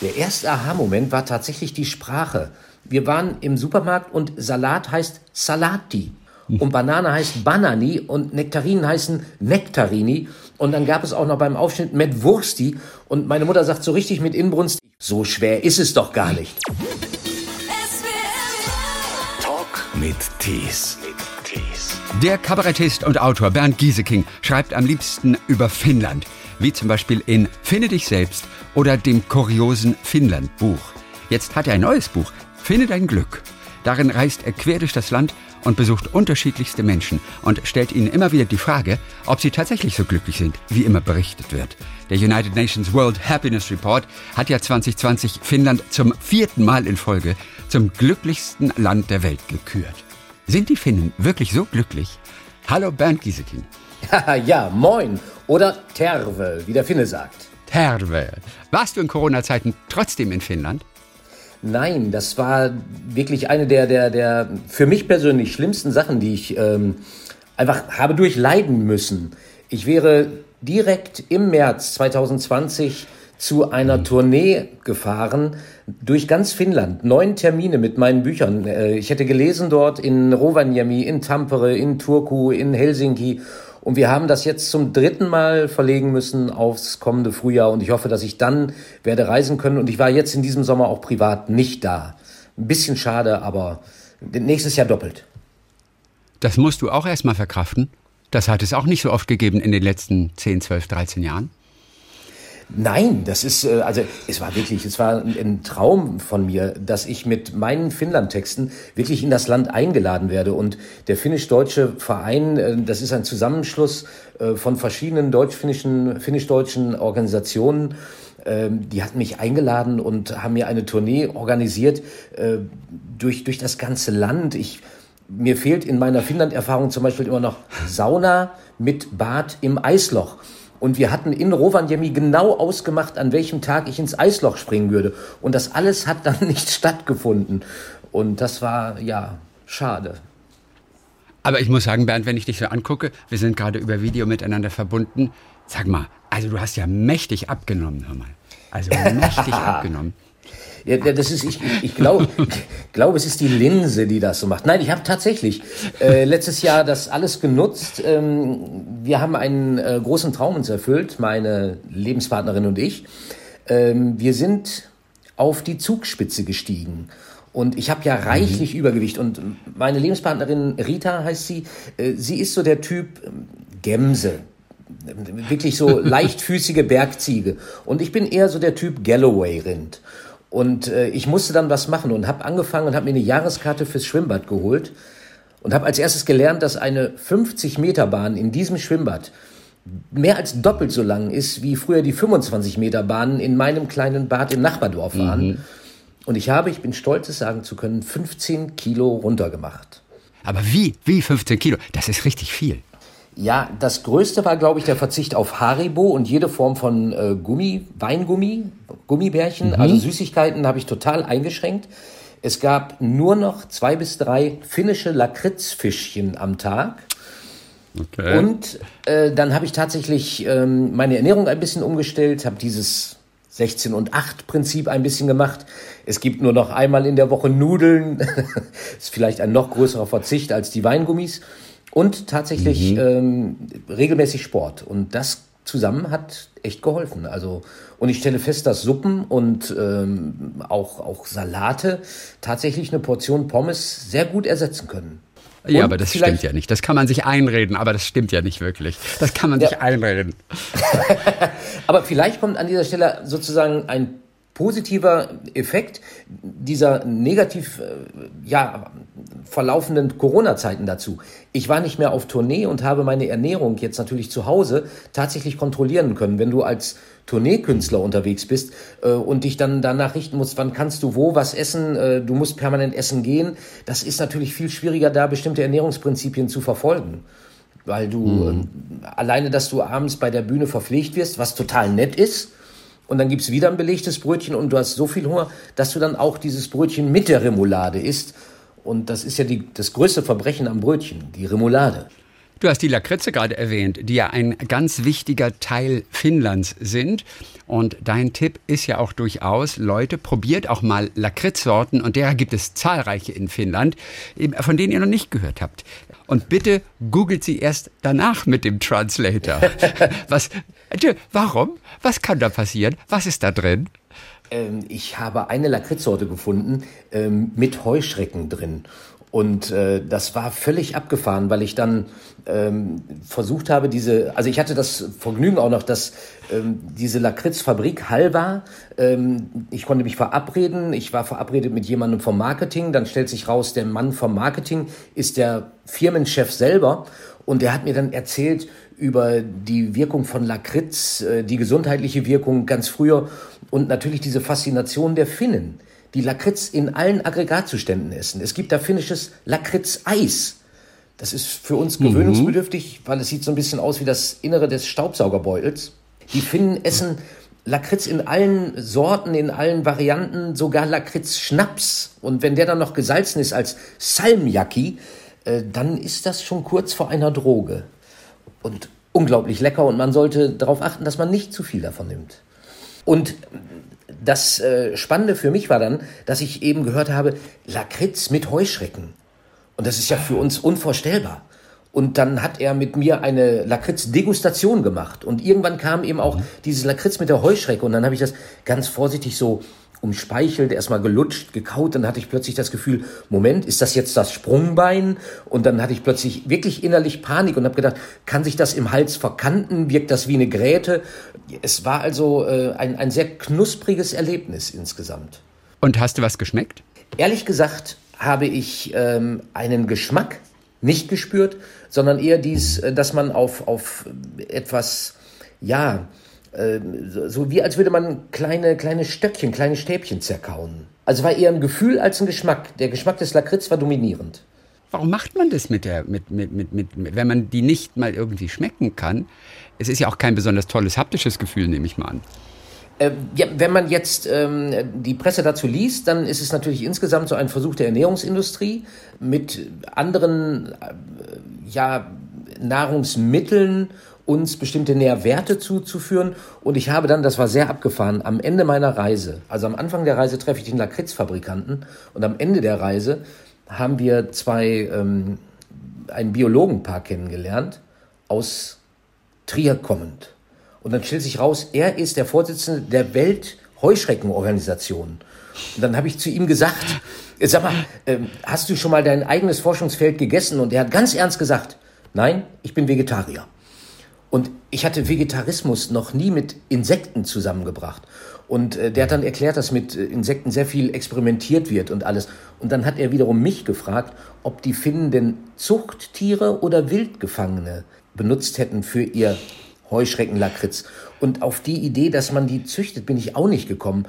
Der erste Aha-Moment war tatsächlich die Sprache. Wir waren im Supermarkt und Salat heißt Salati. Und Banane heißt Banani und Nektarinen heißen Nektarini. Und dann gab es auch noch beim Aufschnitt mit Wursti. Und meine Mutter sagt so richtig mit Inbrunst, so schwer ist es doch gar nicht. Talk mit Tees. Der Kabarettist und Autor Bernd Gieseking schreibt am liebsten über Finnland, wie zum Beispiel in Finde dich selbst oder dem kuriosen Finnland-Buch. Jetzt hat er ein neues Buch, Finde dein Glück. Darin reist er quer durch das Land und besucht unterschiedlichste Menschen und stellt ihnen immer wieder die Frage, ob sie tatsächlich so glücklich sind, wie immer berichtet wird. Der United Nations World Happiness Report hat ja 2020 Finnland zum vierten Mal in Folge zum glücklichsten Land der Welt gekürt. Sind die Finnen wirklich so glücklich? Hallo Bernd Gieseking. ja, moin. Oder Terve, wie der Finne sagt. Terve. Warst du in Corona-Zeiten trotzdem in Finnland? Nein, das war wirklich eine der, der, der für mich persönlich schlimmsten Sachen, die ich ähm, einfach habe durchleiden müssen. Ich wäre direkt im März 2020 zu einer Tournee gefahren durch ganz Finnland. Neun Termine mit meinen Büchern. Äh, ich hätte gelesen dort in Rovaniemi, in Tampere, in Turku, in Helsinki und wir haben das jetzt zum dritten Mal verlegen müssen aufs kommende Frühjahr. Und ich hoffe, dass ich dann werde reisen können. Und ich war jetzt in diesem Sommer auch privat nicht da. Ein bisschen schade, aber nächstes Jahr doppelt. Das musst du auch erstmal verkraften. Das hat es auch nicht so oft gegeben in den letzten 10, 12, 13 Jahren. Nein, das ist, äh, also es war wirklich, es war ein Traum von mir, dass ich mit meinen Finnland-Texten wirklich in das Land eingeladen werde. Und der finnisch-deutsche Verein, äh, das ist ein Zusammenschluss äh, von verschiedenen deutsch-finnischen, finnisch-deutschen Organisationen. Ähm, die hatten mich eingeladen und haben mir eine Tournee organisiert durch, durch das ganze Land. Ich, mir fehlt in meiner Finnland-Erfahrung zum Beispiel immer noch Sauna mit Bad im Eisloch. Und wir hatten in Rovaniemi genau ausgemacht, an welchem Tag ich ins Eisloch springen würde. Und das alles hat dann nicht stattgefunden. Und das war, ja, schade. Aber ich muss sagen, Bernd, wenn ich dich so angucke, wir sind gerade über Video miteinander verbunden. Sag mal, also du hast ja mächtig abgenommen, hör mal. Also mächtig abgenommen. Ja, das ist, ich, ich glaube, glaube, es ist die Linse, die das so macht. Nein, ich habe tatsächlich äh, letztes Jahr das alles genutzt. Ähm, wir haben einen äh, großen Traum uns erfüllt, meine Lebenspartnerin und ich. Ähm, wir sind auf die Zugspitze gestiegen. Und ich habe ja reichlich mhm. Übergewicht. Und meine Lebenspartnerin Rita heißt sie. Äh, sie ist so der Typ ähm, Gemse wirklich so leichtfüßige Bergziege. Und ich bin eher so der Typ Galloway-Rind. Und äh, ich musste dann was machen und habe angefangen und habe mir eine Jahreskarte fürs Schwimmbad geholt und habe als erstes gelernt, dass eine 50 Meter Bahn in diesem Schwimmbad mehr als doppelt so lang ist, wie früher die 25 Meter Bahnen in meinem kleinen Bad im Nachbardorf waren. Mhm. Und ich habe, ich bin stolz, es sagen zu können, 15 Kilo runtergemacht. Aber wie? Wie 15 Kilo? Das ist richtig viel. Ja, das Größte war, glaube ich, der Verzicht auf Haribo und jede Form von äh, Gummi, Weingummi, Gummibärchen, mhm. also Süßigkeiten habe ich total eingeschränkt. Es gab nur noch zwei bis drei finnische Lakritzfischchen am Tag. Okay. Und äh, dann habe ich tatsächlich ähm, meine Ernährung ein bisschen umgestellt, habe dieses 16 und 8 Prinzip ein bisschen gemacht. Es gibt nur noch einmal in der Woche Nudeln. ist vielleicht ein noch größerer Verzicht als die Weingummis und tatsächlich mhm. ähm, regelmäßig Sport. Und das zusammen hat echt geholfen. Also und ich stelle fest, dass Suppen und ähm, auch auch Salate tatsächlich eine Portion Pommes sehr gut ersetzen können. Und ja, aber das stimmt ja nicht. Das kann man sich einreden, aber das stimmt ja nicht wirklich. Das kann man ja. sich einreden. aber vielleicht kommt an dieser Stelle sozusagen ein positiver Effekt dieser negativ äh, ja, verlaufenden Corona-Zeiten dazu. Ich war nicht mehr auf Tournee und habe meine Ernährung jetzt natürlich zu Hause tatsächlich kontrollieren können. Wenn du als Tourneekünstler unterwegs bist äh, und dich dann danach richten musst, wann kannst du wo was essen, äh, du musst permanent essen gehen, das ist natürlich viel schwieriger, da bestimmte Ernährungsprinzipien zu verfolgen. Weil du mhm. äh, alleine, dass du abends bei der Bühne verpflegt wirst, was total nett ist, und dann gibt's wieder ein belegtes Brötchen und du hast so viel Hunger, dass du dann auch dieses Brötchen mit der Remoulade isst. Und das ist ja die, das größte Verbrechen am Brötchen, die Remoulade. Du hast die Lakritze gerade erwähnt, die ja ein ganz wichtiger Teil Finnlands sind. Und dein Tipp ist ja auch durchaus, Leute, probiert auch mal Lakritzsorten und derer gibt es zahlreiche in Finnland, von denen ihr noch nicht gehört habt. Und bitte googelt sie erst danach mit dem Translator. Was, warum? Was kann da passieren? Was ist da drin? Ähm, ich habe eine Lakritzsorte gefunden ähm, mit Heuschrecken drin. Und äh, das war völlig abgefahren, weil ich dann ähm, versucht habe, diese, also ich hatte das Vergnügen auch noch, dass ähm, diese Lakritzfabrik Halva, ähm, ich konnte mich verabreden, ich war verabredet mit jemandem vom Marketing, dann stellt sich raus, der Mann vom Marketing ist der Firmenchef selber und der hat mir dann erzählt über die Wirkung von Lakritz, äh, die gesundheitliche Wirkung ganz früher und natürlich diese Faszination der Finnen die Lakritz in allen Aggregatzuständen essen. Es gibt da finnisches Lakritz-Eis. Das ist für uns mhm. gewöhnungsbedürftig, weil es sieht so ein bisschen aus wie das Innere des Staubsaugerbeutels. Die Finnen essen Lakritz in allen Sorten, in allen Varianten, sogar Lakritz-Schnaps. Und wenn der dann noch gesalzen ist als Salmiakki, äh, dann ist das schon kurz vor einer Droge. Und unglaublich lecker und man sollte darauf achten, dass man nicht zu viel davon nimmt. Und das äh, Spannende für mich war dann, dass ich eben gehört habe, Lakritz mit Heuschrecken. Und das ist ja für uns unvorstellbar. Und dann hat er mit mir eine Lakritz-Degustation gemacht. Und irgendwann kam eben auch mhm. dieses Lakritz mit der Heuschrecke. Und dann habe ich das ganz vorsichtig so umspeichelt, erstmal gelutscht, gekaut, dann hatte ich plötzlich das Gefühl, Moment, ist das jetzt das Sprungbein? Und dann hatte ich plötzlich wirklich innerlich Panik und habe gedacht, kann sich das im Hals verkanten? Wirkt das wie eine Gräte? Es war also äh, ein, ein sehr knuspriges Erlebnis insgesamt. Und hast du was geschmeckt? Ehrlich gesagt habe ich ähm, einen Geschmack nicht gespürt, sondern eher dies, äh, dass man auf, auf etwas, ja, ähm, so wie als würde man kleine, kleine Stöckchen, kleine Stäbchen zerkauen. Also war eher ein Gefühl als ein Geschmack. Der Geschmack des Lakritz war dominierend. Warum macht man das mit der, mit, mit, mit, mit, wenn man die nicht mal irgendwie schmecken kann? Es ist ja auch kein besonders tolles haptisches Gefühl, nehme ich mal an. Äh, ja, wenn man jetzt ähm, die Presse dazu liest, dann ist es natürlich insgesamt so ein Versuch der Ernährungsindustrie mit anderen äh, ja, Nahrungsmitteln uns bestimmte Nährwerte zuzuführen. Und ich habe dann, das war sehr abgefahren, am Ende meiner Reise, also am Anfang der Reise treffe ich den Lakritzfabrikanten und am Ende der Reise haben wir zwei, ähm, ein Biologenpaar kennengelernt, aus Trier kommend. Und dann stellt sich raus, er ist der Vorsitzende der Weltheuschreckenorganisation. Und dann habe ich zu ihm gesagt, sag mal, ähm, hast du schon mal dein eigenes Forschungsfeld gegessen? Und er hat ganz ernst gesagt, nein, ich bin Vegetarier. Und ich hatte Vegetarismus noch nie mit Insekten zusammengebracht. Und äh, der hat dann erklärt, dass mit äh, Insekten sehr viel experimentiert wird und alles. Und dann hat er wiederum mich gefragt, ob die Finnen denn Zuchttiere oder Wildgefangene benutzt hätten für ihr Heuschreckenlakritz. Und auf die Idee, dass man die züchtet, bin ich auch nicht gekommen.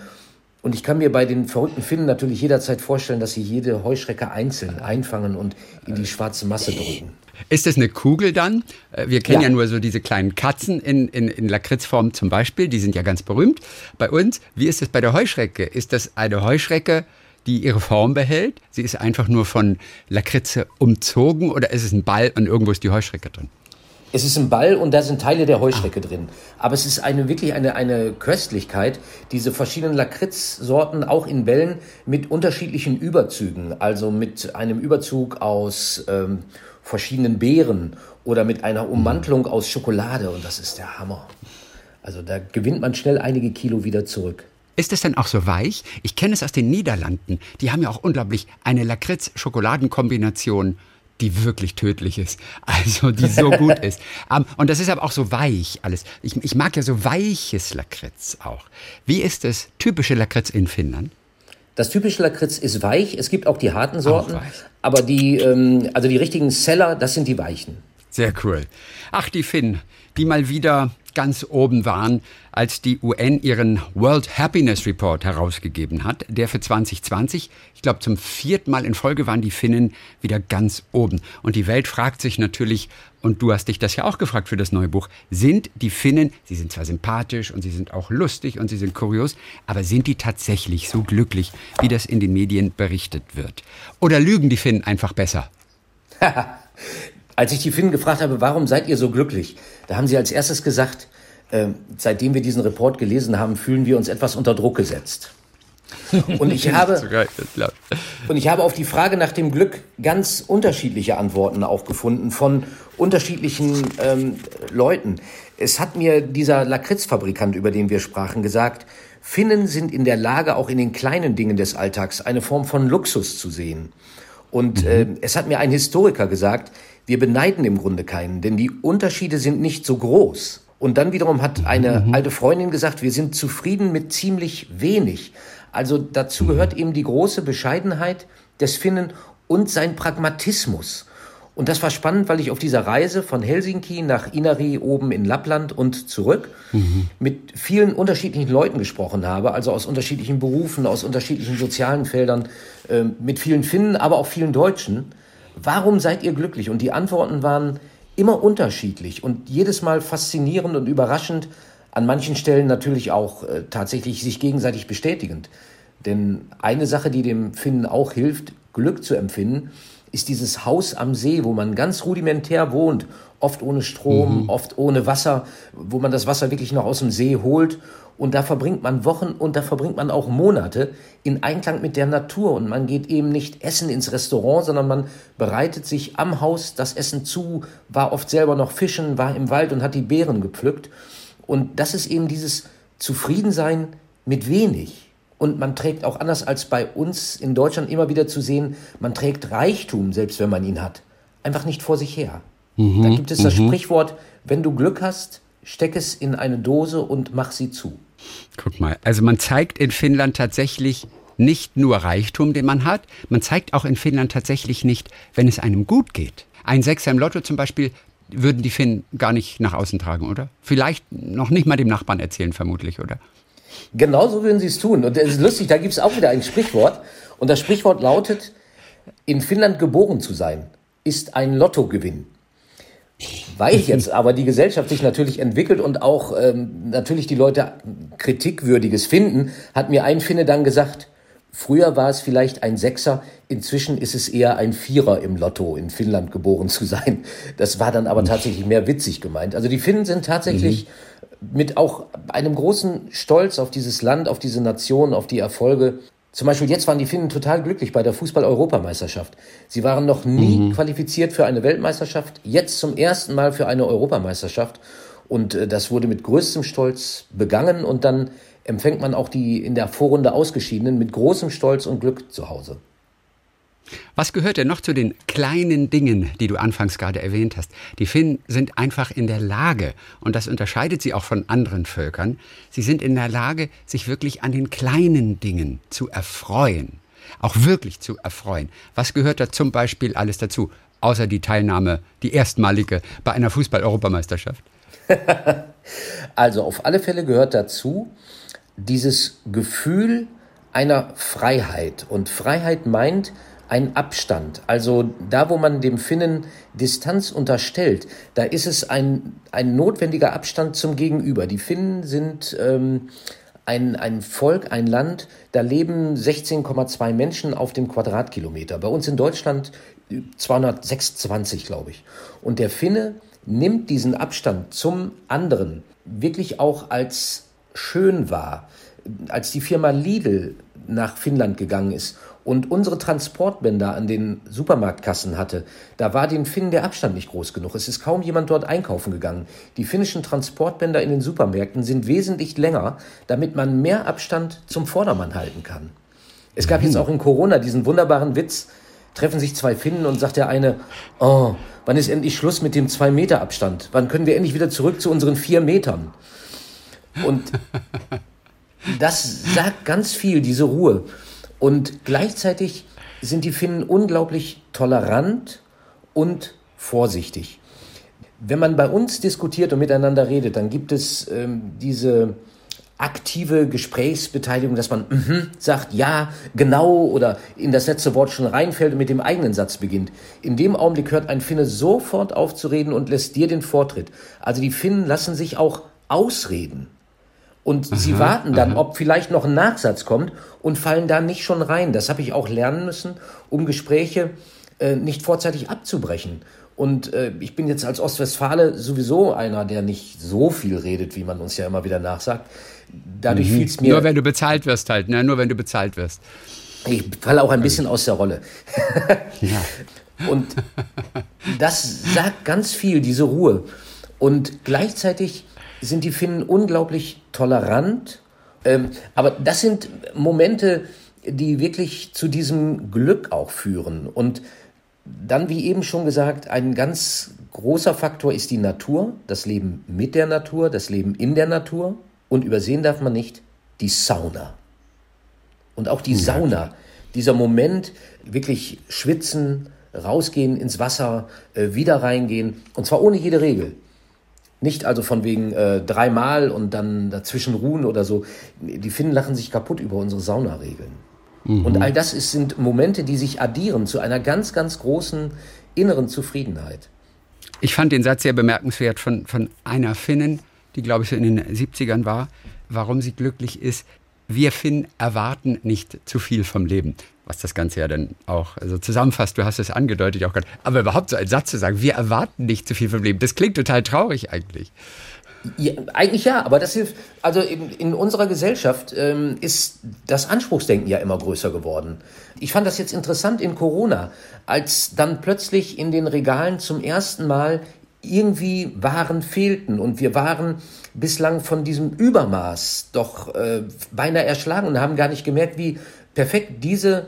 Und ich kann mir bei den verrückten Finnen natürlich jederzeit vorstellen, dass sie jede Heuschrecke einzeln einfangen und in die schwarze Masse drücken. Ist das eine Kugel dann? Äh, wir kennen ja, ja nur so diese kleinen Katzen in, in, in Lakritzform zum Beispiel, die sind ja ganz berühmt. Bei uns, wie ist das bei der Heuschrecke? Ist das eine Heuschrecke, die ihre Form behält? Sie ist einfach nur von Lakritze umzogen oder ist es ein Ball und irgendwo ist die Heuschrecke drin? Es ist ein Ball und da sind Teile der Heuschrecke ah. drin. Aber es ist eine wirklich eine, eine Köstlichkeit, diese verschiedenen Lakritzsorten auch in Bällen mit unterschiedlichen Überzügen. Also mit einem Überzug aus ähm, verschiedenen Beeren oder mit einer Ummantelung aus Schokolade. Und das ist der Hammer. Also da gewinnt man schnell einige Kilo wieder zurück. Ist es denn auch so weich? Ich kenne es aus den Niederlanden. Die haben ja auch unglaublich eine Lakritz-Schokoladen-Kombination die wirklich tödlich ist. Also die so gut ist. Um, und das ist aber auch so weich alles. Ich, ich mag ja so weiches Lakritz auch. Wie ist das typische Lakritz in Finnland? Das typische Lakritz ist weich. Es gibt auch die harten Sorten. Aber die, ähm, also die richtigen Seller, das sind die weichen. Sehr cool. Ach, die Finn, die mal wieder ganz oben waren, als die UN ihren World Happiness Report herausgegeben hat, der für 2020, ich glaube zum vierten Mal in Folge waren die Finnen wieder ganz oben. Und die Welt fragt sich natürlich, und du hast dich das ja auch gefragt für das neue Buch, sind die Finnen, sie sind zwar sympathisch und sie sind auch lustig und sie sind kurios, aber sind die tatsächlich so glücklich, wie das in den Medien berichtet wird? Oder lügen die Finnen einfach besser? Als ich die Finnen gefragt habe, warum seid ihr so glücklich, da haben sie als erstes gesagt, seitdem wir diesen Report gelesen haben, fühlen wir uns etwas unter Druck gesetzt. Und ich habe, und ich habe auf die Frage nach dem Glück ganz unterschiedliche Antworten auch gefunden von unterschiedlichen ähm, Leuten. Es hat mir dieser Lakritzfabrikant, über den wir sprachen, gesagt, Finnen sind in der Lage, auch in den kleinen Dingen des Alltags eine Form von Luxus zu sehen. Und äh, es hat mir ein Historiker gesagt, wir beneiden im Grunde keinen, denn die Unterschiede sind nicht so groß. Und dann wiederum hat eine mhm. alte Freundin gesagt, wir sind zufrieden mit ziemlich wenig. Also dazu gehört eben die große Bescheidenheit des Finnen und sein Pragmatismus. Und das war spannend, weil ich auf dieser Reise von Helsinki nach Inari oben in Lappland und zurück mhm. mit vielen unterschiedlichen Leuten gesprochen habe, also aus unterschiedlichen Berufen, aus unterschiedlichen sozialen Feldern, äh, mit vielen Finnen, aber auch vielen Deutschen. Warum seid ihr glücklich? Und die Antworten waren immer unterschiedlich und jedes Mal faszinierend und überraschend, an manchen Stellen natürlich auch äh, tatsächlich sich gegenseitig bestätigend. Denn eine Sache, die dem Finnen auch hilft, Glück zu empfinden, ist dieses Haus am See, wo man ganz rudimentär wohnt, oft ohne Strom, mhm. oft ohne Wasser, wo man das Wasser wirklich noch aus dem See holt. Und da verbringt man Wochen und da verbringt man auch Monate in Einklang mit der Natur. Und man geht eben nicht essen ins Restaurant, sondern man bereitet sich am Haus das Essen zu, war oft selber noch fischen, war im Wald und hat die Beeren gepflückt. Und das ist eben dieses Zufriedensein mit wenig. Und man trägt auch anders als bei uns in Deutschland immer wieder zu sehen, man trägt Reichtum, selbst wenn man ihn hat, einfach nicht vor sich her. Mhm, da gibt es das mhm. Sprichwort, wenn du Glück hast, steck es in eine Dose und mach sie zu. Guck mal, also man zeigt in Finnland tatsächlich nicht nur Reichtum, den man hat, man zeigt auch in Finnland tatsächlich nicht, wenn es einem gut geht. Ein Sechser im Lotto zum Beispiel würden die Finnen gar nicht nach außen tragen, oder? Vielleicht noch nicht mal dem Nachbarn erzählen, vermutlich, oder? Genau so würden sie es tun. Und das ist lustig, da gibt es auch wieder ein Sprichwort. Und das Sprichwort lautet, in Finnland geboren zu sein, ist ein Lottogewinn. Weil jetzt aber die Gesellschaft sich natürlich entwickelt und auch ähm, natürlich die Leute Kritikwürdiges finden, hat mir ein Finne dann gesagt, früher war es vielleicht ein Sechser, inzwischen ist es eher ein Vierer im Lotto, in Finnland geboren zu sein. Das war dann aber tatsächlich mehr witzig gemeint. Also die Finnen sind tatsächlich mhm mit auch einem großen Stolz auf dieses Land, auf diese Nation, auf die Erfolge. Zum Beispiel jetzt waren die Finnen total glücklich bei der Fußball-Europameisterschaft. Sie waren noch nie mhm. qualifiziert für eine Weltmeisterschaft, jetzt zum ersten Mal für eine Europameisterschaft. Und äh, das wurde mit größtem Stolz begangen und dann empfängt man auch die in der Vorrunde Ausgeschiedenen mit großem Stolz und Glück zu Hause. Was gehört denn noch zu den kleinen Dingen, die du anfangs gerade erwähnt hast? Die Finnen sind einfach in der Lage, und das unterscheidet sie auch von anderen Völkern, sie sind in der Lage, sich wirklich an den kleinen Dingen zu erfreuen. Auch wirklich zu erfreuen. Was gehört da zum Beispiel alles dazu? Außer die Teilnahme, die erstmalige bei einer Fußball-Europameisterschaft? also auf alle Fälle gehört dazu dieses Gefühl einer Freiheit. Und Freiheit meint, ein Abstand. Also da, wo man dem Finnen Distanz unterstellt, da ist es ein, ein notwendiger Abstand zum Gegenüber. Die Finnen sind ähm, ein, ein Volk, ein Land, da leben 16,2 Menschen auf dem Quadratkilometer. Bei uns in Deutschland 226, glaube ich. Und der Finne nimmt diesen Abstand zum anderen wirklich auch als schön wahr. Als die Firma Lidl nach Finnland gegangen ist und unsere Transportbänder an den Supermarktkassen hatte, da war den Finnen der Abstand nicht groß genug. Es ist kaum jemand dort einkaufen gegangen. Die finnischen Transportbänder in den Supermärkten sind wesentlich länger, damit man mehr Abstand zum Vordermann halten kann. Es gab jetzt mhm. auch in Corona diesen wunderbaren Witz, treffen sich zwei Finnen und sagt der eine, oh, wann ist endlich Schluss mit dem zwei Meter Abstand? Wann können wir endlich wieder zurück zu unseren vier Metern? Und das sagt ganz viel, diese Ruhe. Und gleichzeitig sind die Finnen unglaublich tolerant und vorsichtig. Wenn man bei uns diskutiert und miteinander redet, dann gibt es ähm, diese aktive Gesprächsbeteiligung, dass man -hmm, sagt, ja, genau oder in das letzte Wort schon reinfällt und mit dem eigenen Satz beginnt. In dem Augenblick hört ein Finne sofort auf zu reden und lässt dir den Vortritt. Also die Finnen lassen sich auch ausreden. Und aha, sie warten dann, aha. ob vielleicht noch ein Nachsatz kommt und fallen da nicht schon rein. Das habe ich auch lernen müssen, um Gespräche äh, nicht vorzeitig abzubrechen. Und äh, ich bin jetzt als Ostwestfale sowieso einer, der nicht so viel redet, wie man uns ja immer wieder nachsagt. Dadurch mhm. fiel es mir. Nur wenn du bezahlt wirst halt, ne? Nur wenn du bezahlt wirst. Ich falle auch ein bisschen aus der Rolle. ja. Und das sagt ganz viel, diese Ruhe. Und gleichzeitig sind die Finnen unglaublich tolerant. Ähm, aber das sind Momente, die wirklich zu diesem Glück auch führen. Und dann, wie eben schon gesagt, ein ganz großer Faktor ist die Natur, das Leben mit der Natur, das Leben in der Natur. Und übersehen darf man nicht die Sauna. Und auch die Sauna, dieser Moment, wirklich schwitzen, rausgehen ins Wasser, äh, wieder reingehen, und zwar ohne jede Regel. Nicht also von wegen äh, dreimal und dann dazwischen ruhen oder so. Die Finnen lachen sich kaputt über unsere Saunaregeln. Mhm. Und all das ist, sind Momente, die sich addieren zu einer ganz, ganz großen inneren Zufriedenheit. Ich fand den Satz sehr bemerkenswert von, von einer Finnin, die glaube ich so in den 70ern war, warum sie glücklich ist. Wir Finnen erwarten nicht zu viel vom Leben was das Ganze ja dann auch also zusammenfasst. Du hast es angedeutet auch gerade. Aber überhaupt so einen Satz zu sagen, wir erwarten nicht zu viel vom Leben, das klingt total traurig eigentlich. Ja, eigentlich ja, aber das hilft. Also in, in unserer Gesellschaft ähm, ist das Anspruchsdenken ja immer größer geworden. Ich fand das jetzt interessant in Corona, als dann plötzlich in den Regalen zum ersten Mal irgendwie Waren fehlten und wir waren bislang von diesem Übermaß doch äh, beinahe erschlagen und haben gar nicht gemerkt, wie perfekt diese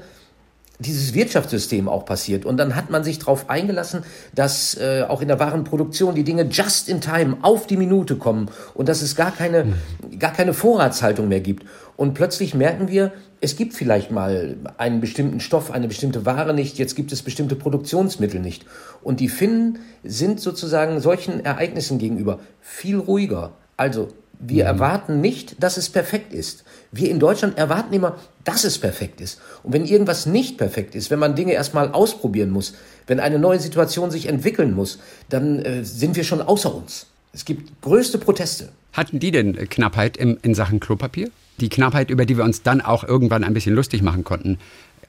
dieses Wirtschaftssystem auch passiert. Und dann hat man sich darauf eingelassen, dass äh, auch in der Warenproduktion die Dinge just in time auf die Minute kommen und dass es gar keine, mhm. gar keine Vorratshaltung mehr gibt. Und plötzlich merken wir, es gibt vielleicht mal einen bestimmten Stoff, eine bestimmte Ware nicht, jetzt gibt es bestimmte Produktionsmittel nicht. Und die Finnen sind sozusagen solchen Ereignissen gegenüber viel ruhiger. Also wir mhm. erwarten nicht, dass es perfekt ist. Wir in Deutschland erwarten immer, dass es perfekt ist. Und wenn irgendwas nicht perfekt ist, wenn man Dinge erstmal ausprobieren muss, wenn eine neue Situation sich entwickeln muss, dann äh, sind wir schon außer uns. Es gibt größte Proteste. Hatten die denn Knappheit im, in Sachen Klopapier? Die Knappheit, über die wir uns dann auch irgendwann ein bisschen lustig machen konnten.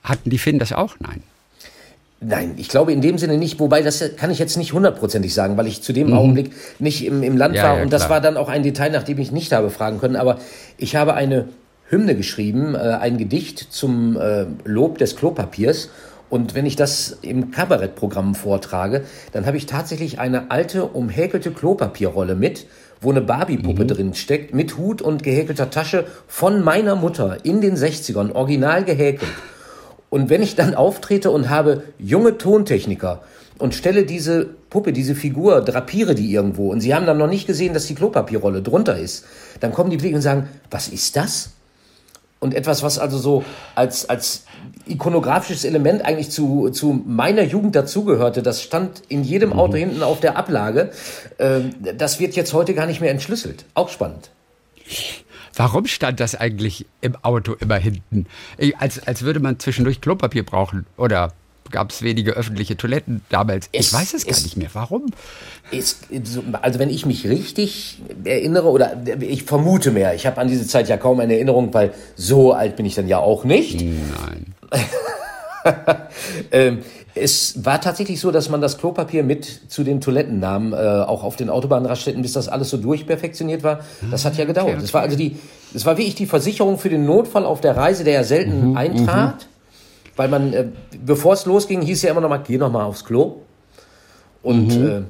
Hatten die Finnen das auch? Nein. Nein, ich glaube in dem Sinne nicht, wobei das kann ich jetzt nicht hundertprozentig sagen, weil ich zu dem mhm. Augenblick nicht im, im Land ja, war. Ja, und das war dann auch ein Detail, nach dem ich nicht habe fragen können. Aber ich habe eine Hymne geschrieben, äh, ein Gedicht zum äh, Lob des Klopapiers. Und wenn ich das im Kabarettprogramm vortrage, dann habe ich tatsächlich eine alte, umhäkelte Klopapierrolle mit, wo eine Barbie-Puppe mhm. drin steckt, mit Hut und gehäkelter Tasche von meiner Mutter in den 60ern, original gehäkelt. Und wenn ich dann auftrete und habe junge Tontechniker und stelle diese Puppe, diese Figur, drapiere die irgendwo und sie haben dann noch nicht gesehen, dass die Klopapierrolle drunter ist, dann kommen die Blicke und sagen, was ist das? Und etwas, was also so als, als ikonografisches Element eigentlich zu, zu meiner Jugend dazugehörte, das stand in jedem mhm. Auto hinten auf der Ablage, äh, das wird jetzt heute gar nicht mehr entschlüsselt. Auch spannend. Warum stand das eigentlich im Auto immer hinten? Als, als würde man zwischendurch Klopapier brauchen oder gab es wenige öffentliche Toiletten damals. Es, ich weiß es, es gar nicht mehr. Warum? Es, also wenn ich mich richtig erinnere, oder ich vermute mehr, ich habe an diese Zeit ja kaum eine Erinnerung, weil so alt bin ich dann ja auch nicht. Nein. ähm, es war tatsächlich so, dass man das Klopapier mit zu den Toiletten nahm, äh, auch auf den Autobahnraststätten, bis das alles so durchperfektioniert war. Das hat ja gedauert. Okay, okay. Das war also die, das war wirklich die Versicherung für den Notfall auf der Reise, der ja selten mhm, eintrat. Mhm. Weil man, äh, bevor es losging, hieß ja immer noch mal, geh noch mal aufs Klo. Und mhm. äh,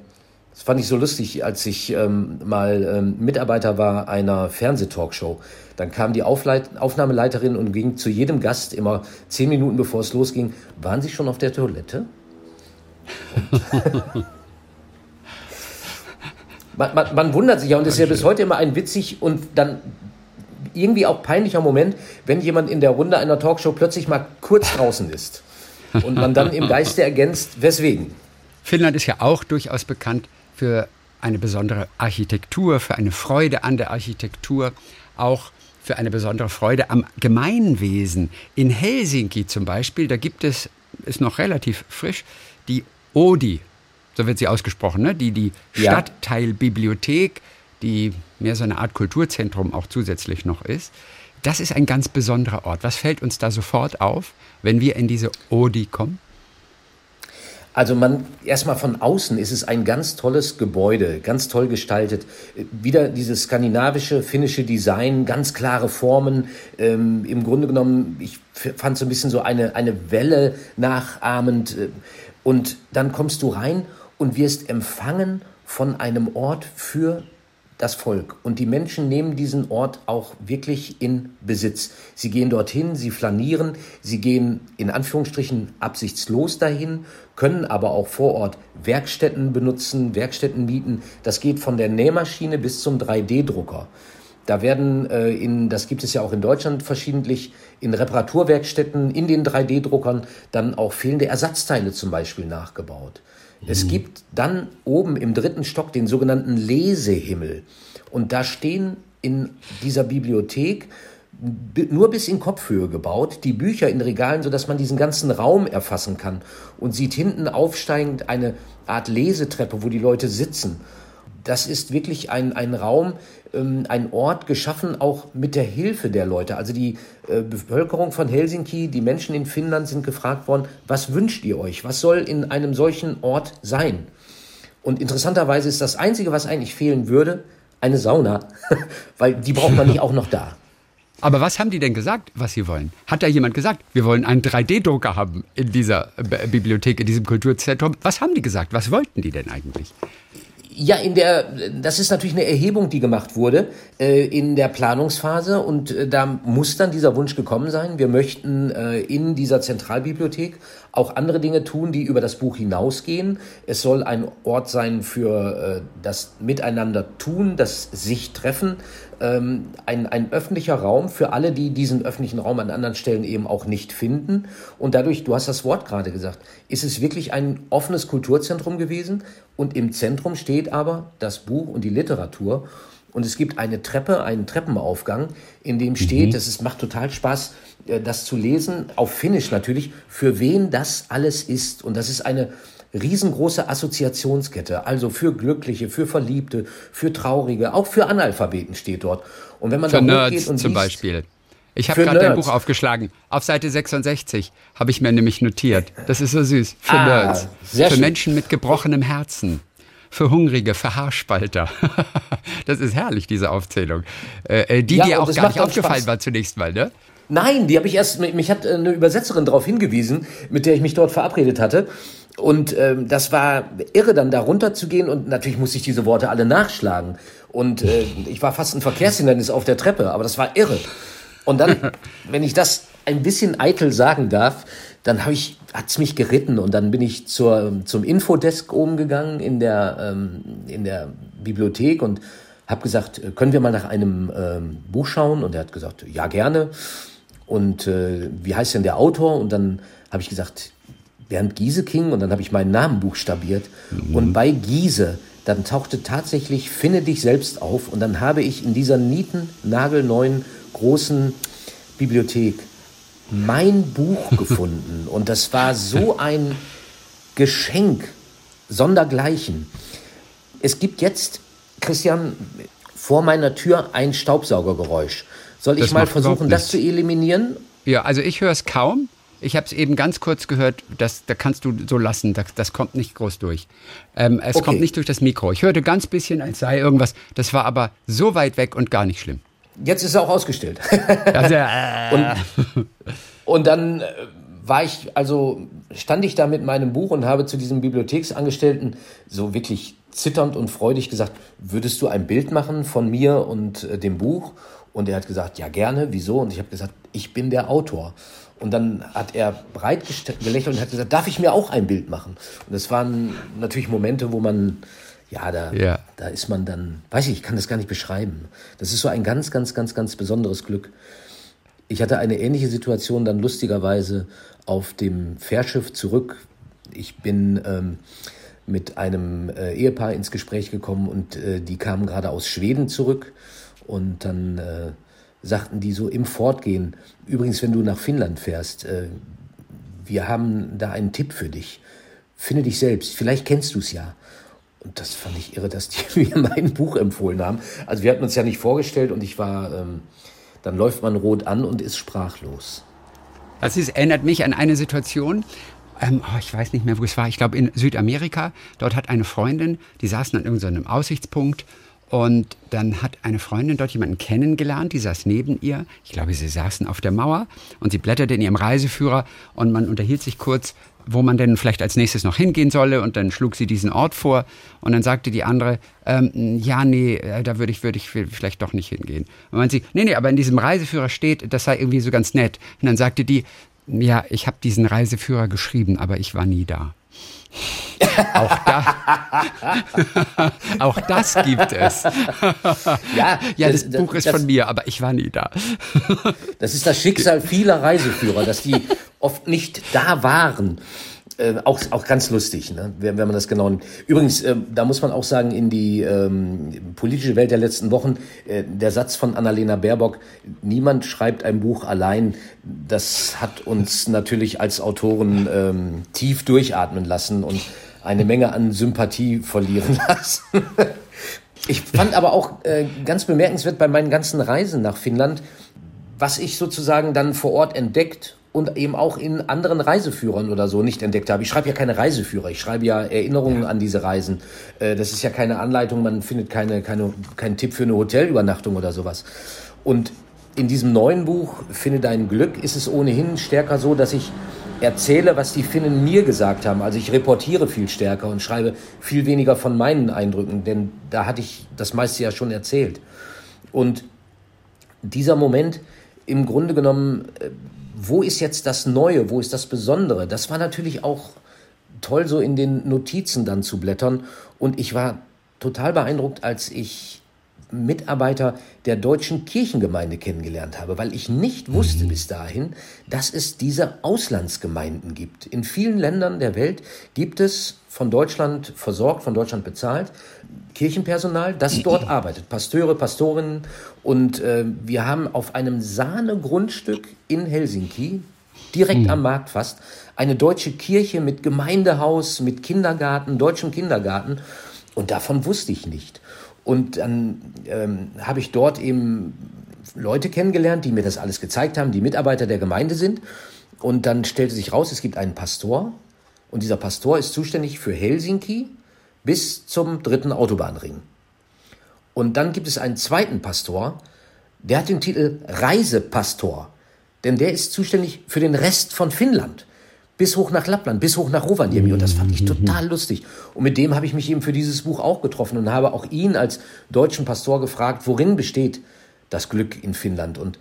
das fand ich so lustig, als ich ähm, mal ähm, Mitarbeiter war einer Fernsehtalkshow. Dann kam die Aufleit Aufnahmeleiterin und ging zu jedem Gast immer zehn Minuten bevor es losging, waren Sie schon auf der Toilette? man, man, man, wundert sich ja und es ist ja bis heute immer ein witzig und dann irgendwie auch peinlicher Moment, wenn jemand in der Runde einer Talkshow plötzlich mal kurz draußen ist und man dann im Geiste ergänzt, weswegen. Finnland ist ja auch durchaus bekannt für eine besondere Architektur, für eine Freude an der Architektur, auch für eine besondere Freude am Gemeinwesen. In Helsinki zum Beispiel, da gibt es, ist noch relativ frisch, die Odi, so wird sie ausgesprochen, ne? die, die. Stadtteilbibliothek, die mehr so eine Art Kulturzentrum auch zusätzlich noch ist. Das ist ein ganz besonderer Ort. Was fällt uns da sofort auf, wenn wir in diese Odi kommen? Also man erstmal von außen ist es ein ganz tolles Gebäude, ganz toll gestaltet. Wieder dieses skandinavische, finnische Design, ganz klare Formen. Ähm, Im Grunde genommen, ich fand so ein bisschen so eine, eine Welle nachahmend. Und dann kommst du rein und wirst empfangen von einem Ort für das Volk. Und die Menschen nehmen diesen Ort auch wirklich in Besitz. Sie gehen dorthin, sie flanieren, sie gehen in Anführungsstrichen absichtslos dahin, können aber auch vor Ort Werkstätten benutzen, Werkstätten mieten. Das geht von der Nähmaschine bis zum 3D-Drucker. Da werden äh, in, das gibt es ja auch in Deutschland verschiedentlich, in Reparaturwerkstätten, in den 3D-Druckern dann auch fehlende Ersatzteile zum Beispiel nachgebaut. Es gibt dann oben im dritten Stock den sogenannten Lesehimmel. Und da stehen in dieser Bibliothek nur bis in Kopfhöhe gebaut, die Bücher in Regalen, sodass man diesen ganzen Raum erfassen kann und sieht hinten aufsteigend eine Art Lesetreppe, wo die Leute sitzen. Das ist wirklich ein, ein Raum, ähm, ein Ort geschaffen, auch mit der Hilfe der Leute. Also die äh, Bevölkerung von Helsinki, die Menschen in Finnland sind gefragt worden, was wünscht ihr euch? Was soll in einem solchen Ort sein? Und interessanterweise ist das Einzige, was eigentlich fehlen würde, eine Sauna, weil die braucht man nicht auch noch da. Aber was haben die denn gesagt, was sie wollen? Hat da jemand gesagt, wir wollen einen 3D-Drucker haben in dieser Bibliothek, in diesem Kulturzentrum? Was haben die gesagt? Was wollten die denn eigentlich? Ja, in der, das ist natürlich eine Erhebung, die gemacht wurde äh, in der Planungsphase und äh, da muss dann dieser Wunsch gekommen sein. Wir möchten äh, in dieser Zentralbibliothek auch andere Dinge tun, die über das Buch hinausgehen. Es soll ein Ort sein für äh, das Miteinander tun, das sich treffen, ähm, ein, ein öffentlicher Raum für alle, die diesen öffentlichen Raum an anderen Stellen eben auch nicht finden. Und dadurch, du hast das Wort gerade gesagt, ist es wirklich ein offenes Kulturzentrum gewesen. Und im Zentrum steht aber das Buch und die Literatur. Und es gibt eine Treppe, einen Treppenaufgang, in dem steht, mhm. es macht total Spaß, das zu lesen, auf Finnisch natürlich, für wen das alles ist. Und das ist eine riesengroße Assoziationskette, also für Glückliche, für Verliebte, für Traurige, auch für Analphabeten steht dort. Und wenn man für da Nerds und zum liest, Beispiel. Ich habe gerade dein Buch aufgeschlagen. Auf Seite 66 habe ich mir nämlich notiert. Das ist so süß. Für ah, Nerds. Für schön. Menschen mit gebrochenem Herzen. Für Hungrige, für Haarspalter. das ist herrlich, diese Aufzählung. Äh, äh die ja, dir auch gar nicht aufgefallen Spaß. war zunächst mal, ne? Nein, die habe ich erst, mich hat eine Übersetzerin darauf hingewiesen, mit der ich mich dort verabredet hatte. Und ähm, das war irre, dann da runterzugehen und natürlich musste ich diese Worte alle nachschlagen. Und äh, ich war fast ein Verkehrshindernis auf der Treppe, aber das war irre. Und dann, wenn ich das ein bisschen eitel sagen darf, dann habe ich, hat's mich geritten und dann bin ich zur, zum Infodesk oben gegangen in der, ähm, in der Bibliothek und habe gesagt, äh, können wir mal nach einem ähm, Buch schauen? Und er hat gesagt, ja gerne. Und äh, wie heißt denn der Autor? Und dann habe ich gesagt, Bernd Gieseking und dann habe ich meinen Namen buchstabiert. Mhm. Und bei Giese, dann tauchte tatsächlich Finde dich selbst auf. Und dann habe ich in dieser nieten, nagelneuen, großen Bibliothek mein Buch gefunden. Und das war so ein Geschenk, sondergleichen. Es gibt jetzt, Christian, vor meiner Tür ein Staubsaugergeräusch. Soll ich das mal versuchen, das zu eliminieren? Ja, also ich höre es kaum. Ich habe es eben ganz kurz gehört, das, da kannst du so lassen, das, das kommt nicht groß durch. Ähm, es okay. kommt nicht durch das Mikro. Ich hörte ganz bisschen, als sei irgendwas. Das war aber so weit weg und gar nicht schlimm. Jetzt ist es auch ausgestellt. Also, äh. und, und dann äh, war ich, also stand ich da mit meinem Buch und habe zu diesem Bibliotheksangestellten so wirklich zitternd und freudig gesagt, würdest du ein Bild machen von mir und äh, dem Buch? Und er hat gesagt, ja gerne, wieso? Und ich habe gesagt, ich bin der Autor. Und dann hat er breit gelächelt und hat gesagt, darf ich mir auch ein Bild machen? Und das waren natürlich Momente, wo man, ja, da, ja. da ist man dann, weiß ich, ich kann das gar nicht beschreiben. Das ist so ein ganz, ganz, ganz, ganz besonderes Glück. Ich hatte eine ähnliche Situation dann lustigerweise auf dem Fährschiff zurück. Ich bin ähm, mit einem äh, Ehepaar ins Gespräch gekommen und äh, die kamen gerade aus Schweden zurück und dann äh, sagten die so im Fortgehen, übrigens, wenn du nach Finnland fährst, äh, wir haben da einen Tipp für dich. Finde dich selbst, vielleicht kennst du es ja. Und das fand ich irre, dass die mir mein Buch empfohlen haben. Also wir hatten uns ja nicht vorgestellt und ich war, ähm, dann läuft man rot an und ist sprachlos. Das ist, erinnert mich an eine Situation, Ähm, oh, ich weiß nicht mehr, wo es war. Ich glaube in Südamerika. Dort hat eine Freundin, die saßen an irgendeinem Aussichtspunkt und dann hat eine Freundin dort jemanden kennengelernt, die saß neben ihr. Ich glaube, sie saßen auf der Mauer und sie blätterte in ihrem Reiseführer und man unterhielt sich kurz, wo man denn vielleicht als nächstes noch hingehen solle. Und dann schlug sie diesen Ort vor und dann sagte die andere, ähm, ja, nee, äh, da würde ich, würde ich vielleicht doch nicht hingehen. Und man sie, nee, nee, aber in diesem Reiseführer steht, das sei irgendwie so ganz nett. Und dann sagte die, ja, ich habe diesen Reiseführer geschrieben, aber ich war nie da. Auch, da, auch das gibt es. Ja, ja das, das Buch ist das, von mir, aber ich war nie da. Das ist das Schicksal vieler Reiseführer, dass die oft nicht da waren. Äh, auch, auch ganz lustig, ne? wenn, wenn man das genau. Übrigens, äh, da muss man auch sagen, in die ähm, politische Welt der letzten Wochen, äh, der Satz von Annalena Baerbock, niemand schreibt ein Buch allein, das hat uns natürlich als Autoren ähm, tief durchatmen lassen und eine Menge an Sympathie verlieren lassen. ich fand aber auch äh, ganz bemerkenswert bei meinen ganzen Reisen nach Finnland, was ich sozusagen dann vor Ort entdeckt und eben auch in anderen Reiseführern oder so nicht entdeckt habe. Ich schreibe ja keine Reiseführer, ich schreibe ja Erinnerungen ja. an diese Reisen. Äh, das ist ja keine Anleitung, man findet keine, keine, keinen Tipp für eine Hotelübernachtung oder sowas. Und in diesem neuen Buch, Finde dein Glück, ist es ohnehin stärker so, dass ich erzähle, was die Finnen mir gesagt haben. Also ich reportiere viel stärker und schreibe viel weniger von meinen Eindrücken, denn da hatte ich das meiste ja schon erzählt. Und dieser Moment, im Grunde genommen äh, wo ist jetzt das Neue, wo ist das Besondere? Das war natürlich auch toll, so in den Notizen dann zu blättern. Und ich war total beeindruckt, als ich Mitarbeiter der deutschen Kirchengemeinde kennengelernt habe, weil ich nicht wusste mhm. bis dahin, dass es diese Auslandsgemeinden gibt. In vielen Ländern der Welt gibt es von Deutschland versorgt, von Deutschland bezahlt, Kirchenpersonal, das dort arbeitet, Pasteure, Pastorinnen. Und äh, wir haben auf einem Sahnegrundstück in Helsinki, direkt mhm. am Markt fast, eine deutsche Kirche mit Gemeindehaus, mit Kindergarten, deutschem Kindergarten. Und davon wusste ich nicht. Und dann ähm, habe ich dort eben Leute kennengelernt, die mir das alles gezeigt haben, die Mitarbeiter der Gemeinde sind. Und dann stellte sich raus, es gibt einen Pastor. Und dieser Pastor ist zuständig für Helsinki bis zum dritten Autobahnring. Und dann gibt es einen zweiten Pastor, der hat den Titel Reisepastor. Denn der ist zuständig für den Rest von Finnland bis hoch nach Lappland, bis hoch nach Rovaniemi. Und das fand ich total lustig. Und mit dem habe ich mich eben für dieses Buch auch getroffen und habe auch ihn als deutschen Pastor gefragt, worin besteht das Glück in Finnland. Und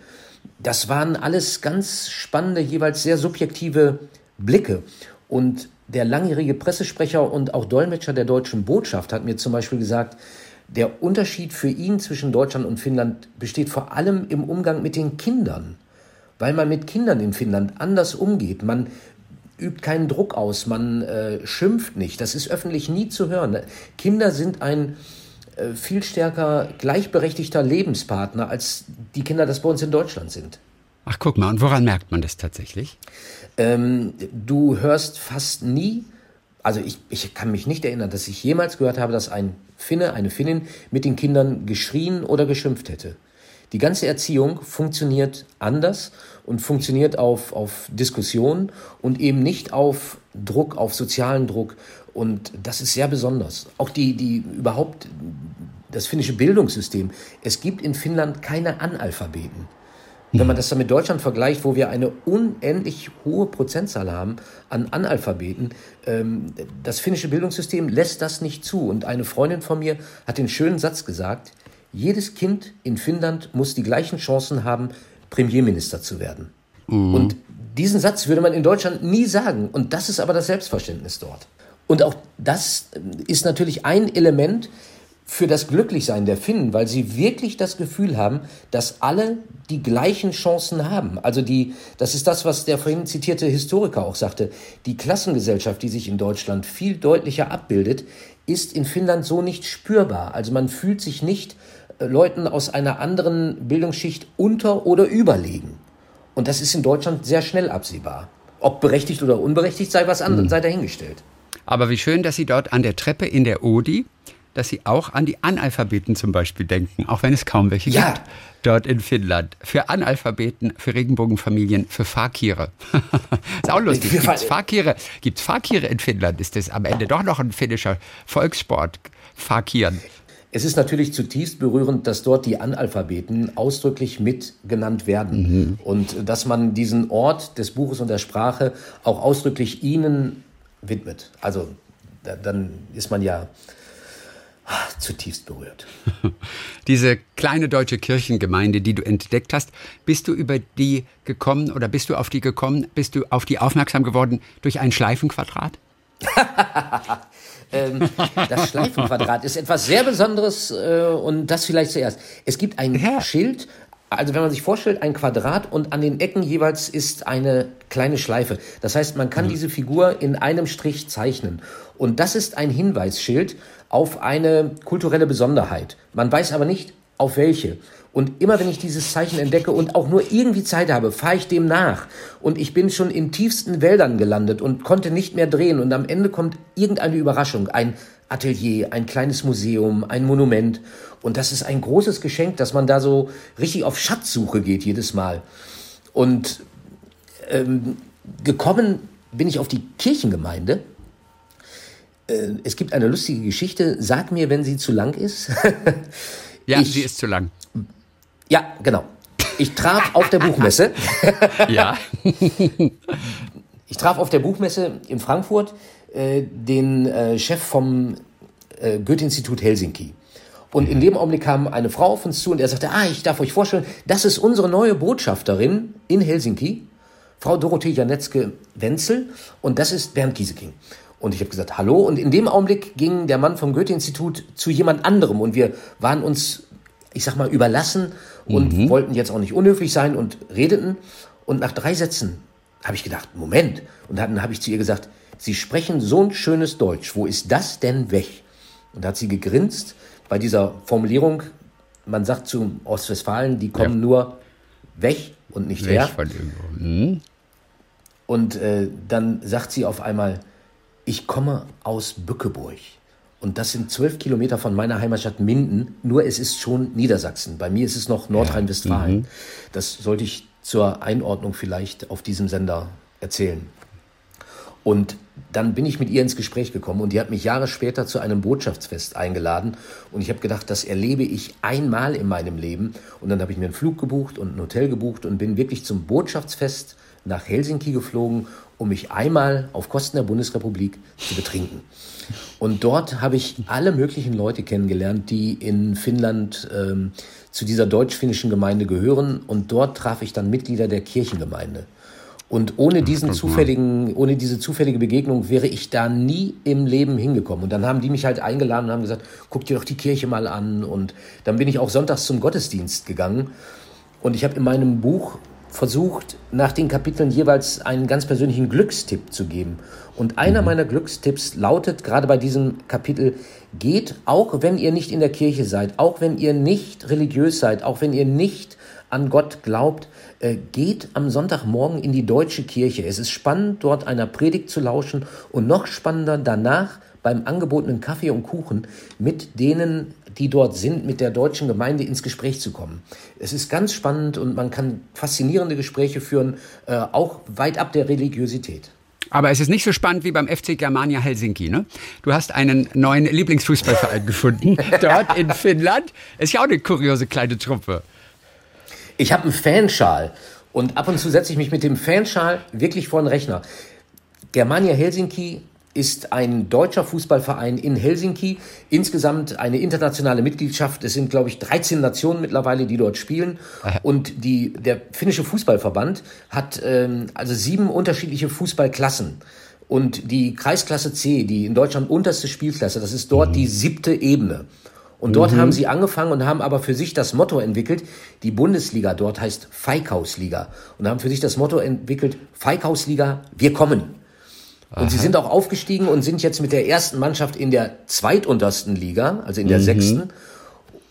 das waren alles ganz spannende, jeweils sehr subjektive Blicke. Und der langjährige Pressesprecher und auch Dolmetscher der deutschen Botschaft hat mir zum Beispiel gesagt, der Unterschied für ihn zwischen Deutschland und Finnland besteht vor allem im Umgang mit den Kindern, weil man mit Kindern in Finnland anders umgeht. Man übt keinen Druck aus, man äh, schimpft nicht. Das ist öffentlich nie zu hören. Kinder sind ein äh, viel stärker gleichberechtigter Lebenspartner, als die Kinder das bei uns in Deutschland sind. Ach, guck mal, und woran merkt man das tatsächlich? Ähm, du hörst fast nie, also ich, ich kann mich nicht erinnern, dass ich jemals gehört habe, dass ein Finne, eine Finnin mit den Kindern geschrien oder geschimpft hätte. Die ganze Erziehung funktioniert anders und funktioniert auf, auf Diskussion und eben nicht auf Druck, auf sozialen Druck. Und das ist sehr besonders. Auch die, die überhaupt das finnische Bildungssystem. Es gibt in Finnland keine Analphabeten. Wenn man das dann mit Deutschland vergleicht, wo wir eine unendlich hohe Prozentzahl haben an Analphabeten, ähm, das finnische Bildungssystem lässt das nicht zu. Und eine Freundin von mir hat den schönen Satz gesagt, jedes Kind in Finnland muss die gleichen Chancen haben, Premierminister zu werden. Mhm. Und diesen Satz würde man in Deutschland nie sagen. Und das ist aber das Selbstverständnis dort. Und auch das ist natürlich ein Element für das Glücklichsein der Finnen, weil sie wirklich das Gefühl haben, dass alle die gleichen Chancen haben. Also die, das ist das, was der vorhin zitierte Historiker auch sagte. Die Klassengesellschaft, die sich in Deutschland viel deutlicher abbildet, ist in Finnland so nicht spürbar. Also man fühlt sich nicht Leuten aus einer anderen Bildungsschicht unter- oder überlegen. Und das ist in Deutschland sehr schnell absehbar. Ob berechtigt oder unberechtigt, sei was anderes, mhm. sei dahingestellt. Aber wie schön, dass Sie dort an der Treppe in der Odi dass Sie auch an die Analphabeten zum Beispiel denken, auch wenn es kaum welche ja. gibt dort in Finnland. Für Analphabeten, für Regenbogenfamilien, für Fakire. ist auch lustig. Gibt es Fakire? Gibt's Fakire in Finnland? Ist das am Ende doch noch ein finnischer Volkssport? Fakieren. Es ist natürlich zutiefst berührend, dass dort die Analphabeten ausdrücklich mit genannt werden mhm. und dass man diesen Ort des Buches und der Sprache auch ausdrücklich ihnen widmet. Also da, dann ist man ja zutiefst berührt. Diese kleine deutsche Kirchengemeinde, die du entdeckt hast, bist du über die gekommen oder bist du auf die gekommen, bist du auf die aufmerksam geworden durch ein Schleifenquadrat? ähm, das Schleifenquadrat ist etwas sehr Besonderes äh, und das vielleicht zuerst. Es gibt ein ja. Schild, also wenn man sich vorstellt, ein Quadrat und an den Ecken jeweils ist eine kleine Schleife. Das heißt, man kann mhm. diese Figur in einem Strich zeichnen. Und das ist ein Hinweisschild auf eine kulturelle Besonderheit. Man weiß aber nicht, auf welche. Und immer wenn ich dieses Zeichen entdecke und auch nur irgendwie Zeit habe, fahre ich dem nach. Und ich bin schon in tiefsten Wäldern gelandet und konnte nicht mehr drehen. Und am Ende kommt irgendeine Überraschung. Ein Atelier, ein kleines Museum, ein Monument. Und das ist ein großes Geschenk, dass man da so richtig auf Schatzsuche geht jedes Mal. Und ähm, gekommen bin ich auf die Kirchengemeinde. Äh, es gibt eine lustige Geschichte. Sag mir, wenn sie zu lang ist. ja, ich, sie ist zu lang. Ja, genau. Ich traf auf der Buchmesse. ja. ich traf auf der Buchmesse in Frankfurt äh, den äh, Chef vom äh, Goethe-Institut Helsinki. Und in dem Augenblick kam eine Frau auf uns zu und er sagte, ah, ich darf euch vorstellen, das ist unsere neue Botschafterin in Helsinki, Frau Dorothee Janetzke-Wenzel und das ist Bernd Gieseking. Und ich habe gesagt, hallo. Und in dem Augenblick ging der Mann vom Goethe-Institut zu jemand anderem und wir waren uns, ich sag mal, überlassen und mhm. wollten jetzt auch nicht unhöflich sein und redeten. Und nach drei Sätzen habe ich gedacht, Moment. Und dann habe ich zu ihr gesagt, Sie sprechen so ein schönes Deutsch. Wo ist das denn weg? Und da hat sie gegrinst bei dieser Formulierung. Man sagt zu Ostwestfalen, die kommen ja. nur weg und nicht weg her. Von mhm. Und äh, dann sagt sie auf einmal, ich komme aus Bückeburg. Und das sind zwölf Kilometer von meiner Heimatstadt Minden. Nur es ist schon Niedersachsen. Bei mir ist es noch Nordrhein-Westfalen. Ja. Mhm. Das sollte ich zur Einordnung vielleicht auf diesem Sender erzählen. Und dann bin ich mit ihr ins Gespräch gekommen und die hat mich Jahre später zu einem Botschaftsfest eingeladen. Und ich habe gedacht, das erlebe ich einmal in meinem Leben. Und dann habe ich mir einen Flug gebucht und ein Hotel gebucht und bin wirklich zum Botschaftsfest nach Helsinki geflogen, um mich einmal auf Kosten der Bundesrepublik zu betrinken. Und dort habe ich alle möglichen Leute kennengelernt, die in Finnland ähm, zu dieser deutsch-finnischen Gemeinde gehören. Und dort traf ich dann Mitglieder der Kirchengemeinde. Und ohne diesen zufälligen, ohne diese zufällige Begegnung wäre ich da nie im Leben hingekommen. Und dann haben die mich halt eingeladen und haben gesagt, guck dir doch die Kirche mal an. Und dann bin ich auch sonntags zum Gottesdienst gegangen. Und ich habe in meinem Buch versucht, nach den Kapiteln jeweils einen ganz persönlichen Glückstipp zu geben. Und einer mhm. meiner Glückstipps lautet gerade bei diesem Kapitel, geht, auch wenn ihr nicht in der Kirche seid, auch wenn ihr nicht religiös seid, auch wenn ihr nicht an Gott glaubt, geht am Sonntagmorgen in die deutsche Kirche. Es ist spannend, dort einer Predigt zu lauschen und noch spannender danach beim angebotenen Kaffee und Kuchen mit denen, die dort sind, mit der deutschen Gemeinde ins Gespräch zu kommen. Es ist ganz spannend und man kann faszinierende Gespräche führen, äh, auch weit ab der Religiosität. Aber es ist nicht so spannend wie beim FC Germania Helsinki, ne? Du hast einen neuen Lieblingsfußballverein gefunden, dort in Finnland. Ist ja auch eine kuriose kleine Truppe. Ich habe einen Fanschal und ab und zu setze ich mich mit dem Fanschal wirklich vor den Rechner. Germania Helsinki ist ein deutscher Fußballverein in Helsinki. Insgesamt eine internationale Mitgliedschaft. Es sind, glaube ich, 13 Nationen mittlerweile, die dort spielen. Und die, der finnische Fußballverband hat ähm, also sieben unterschiedliche Fußballklassen. Und die Kreisklasse C, die in Deutschland unterste Spielklasse, das ist dort mhm. die siebte Ebene. Und dort mhm. haben sie angefangen und haben aber für sich das Motto entwickelt, die Bundesliga dort heißt Feikausliga und haben für sich das Motto entwickelt, Feikausliga, wir kommen. Und Aha. sie sind auch aufgestiegen und sind jetzt mit der ersten Mannschaft in der zweituntersten Liga, also in der mhm. sechsten.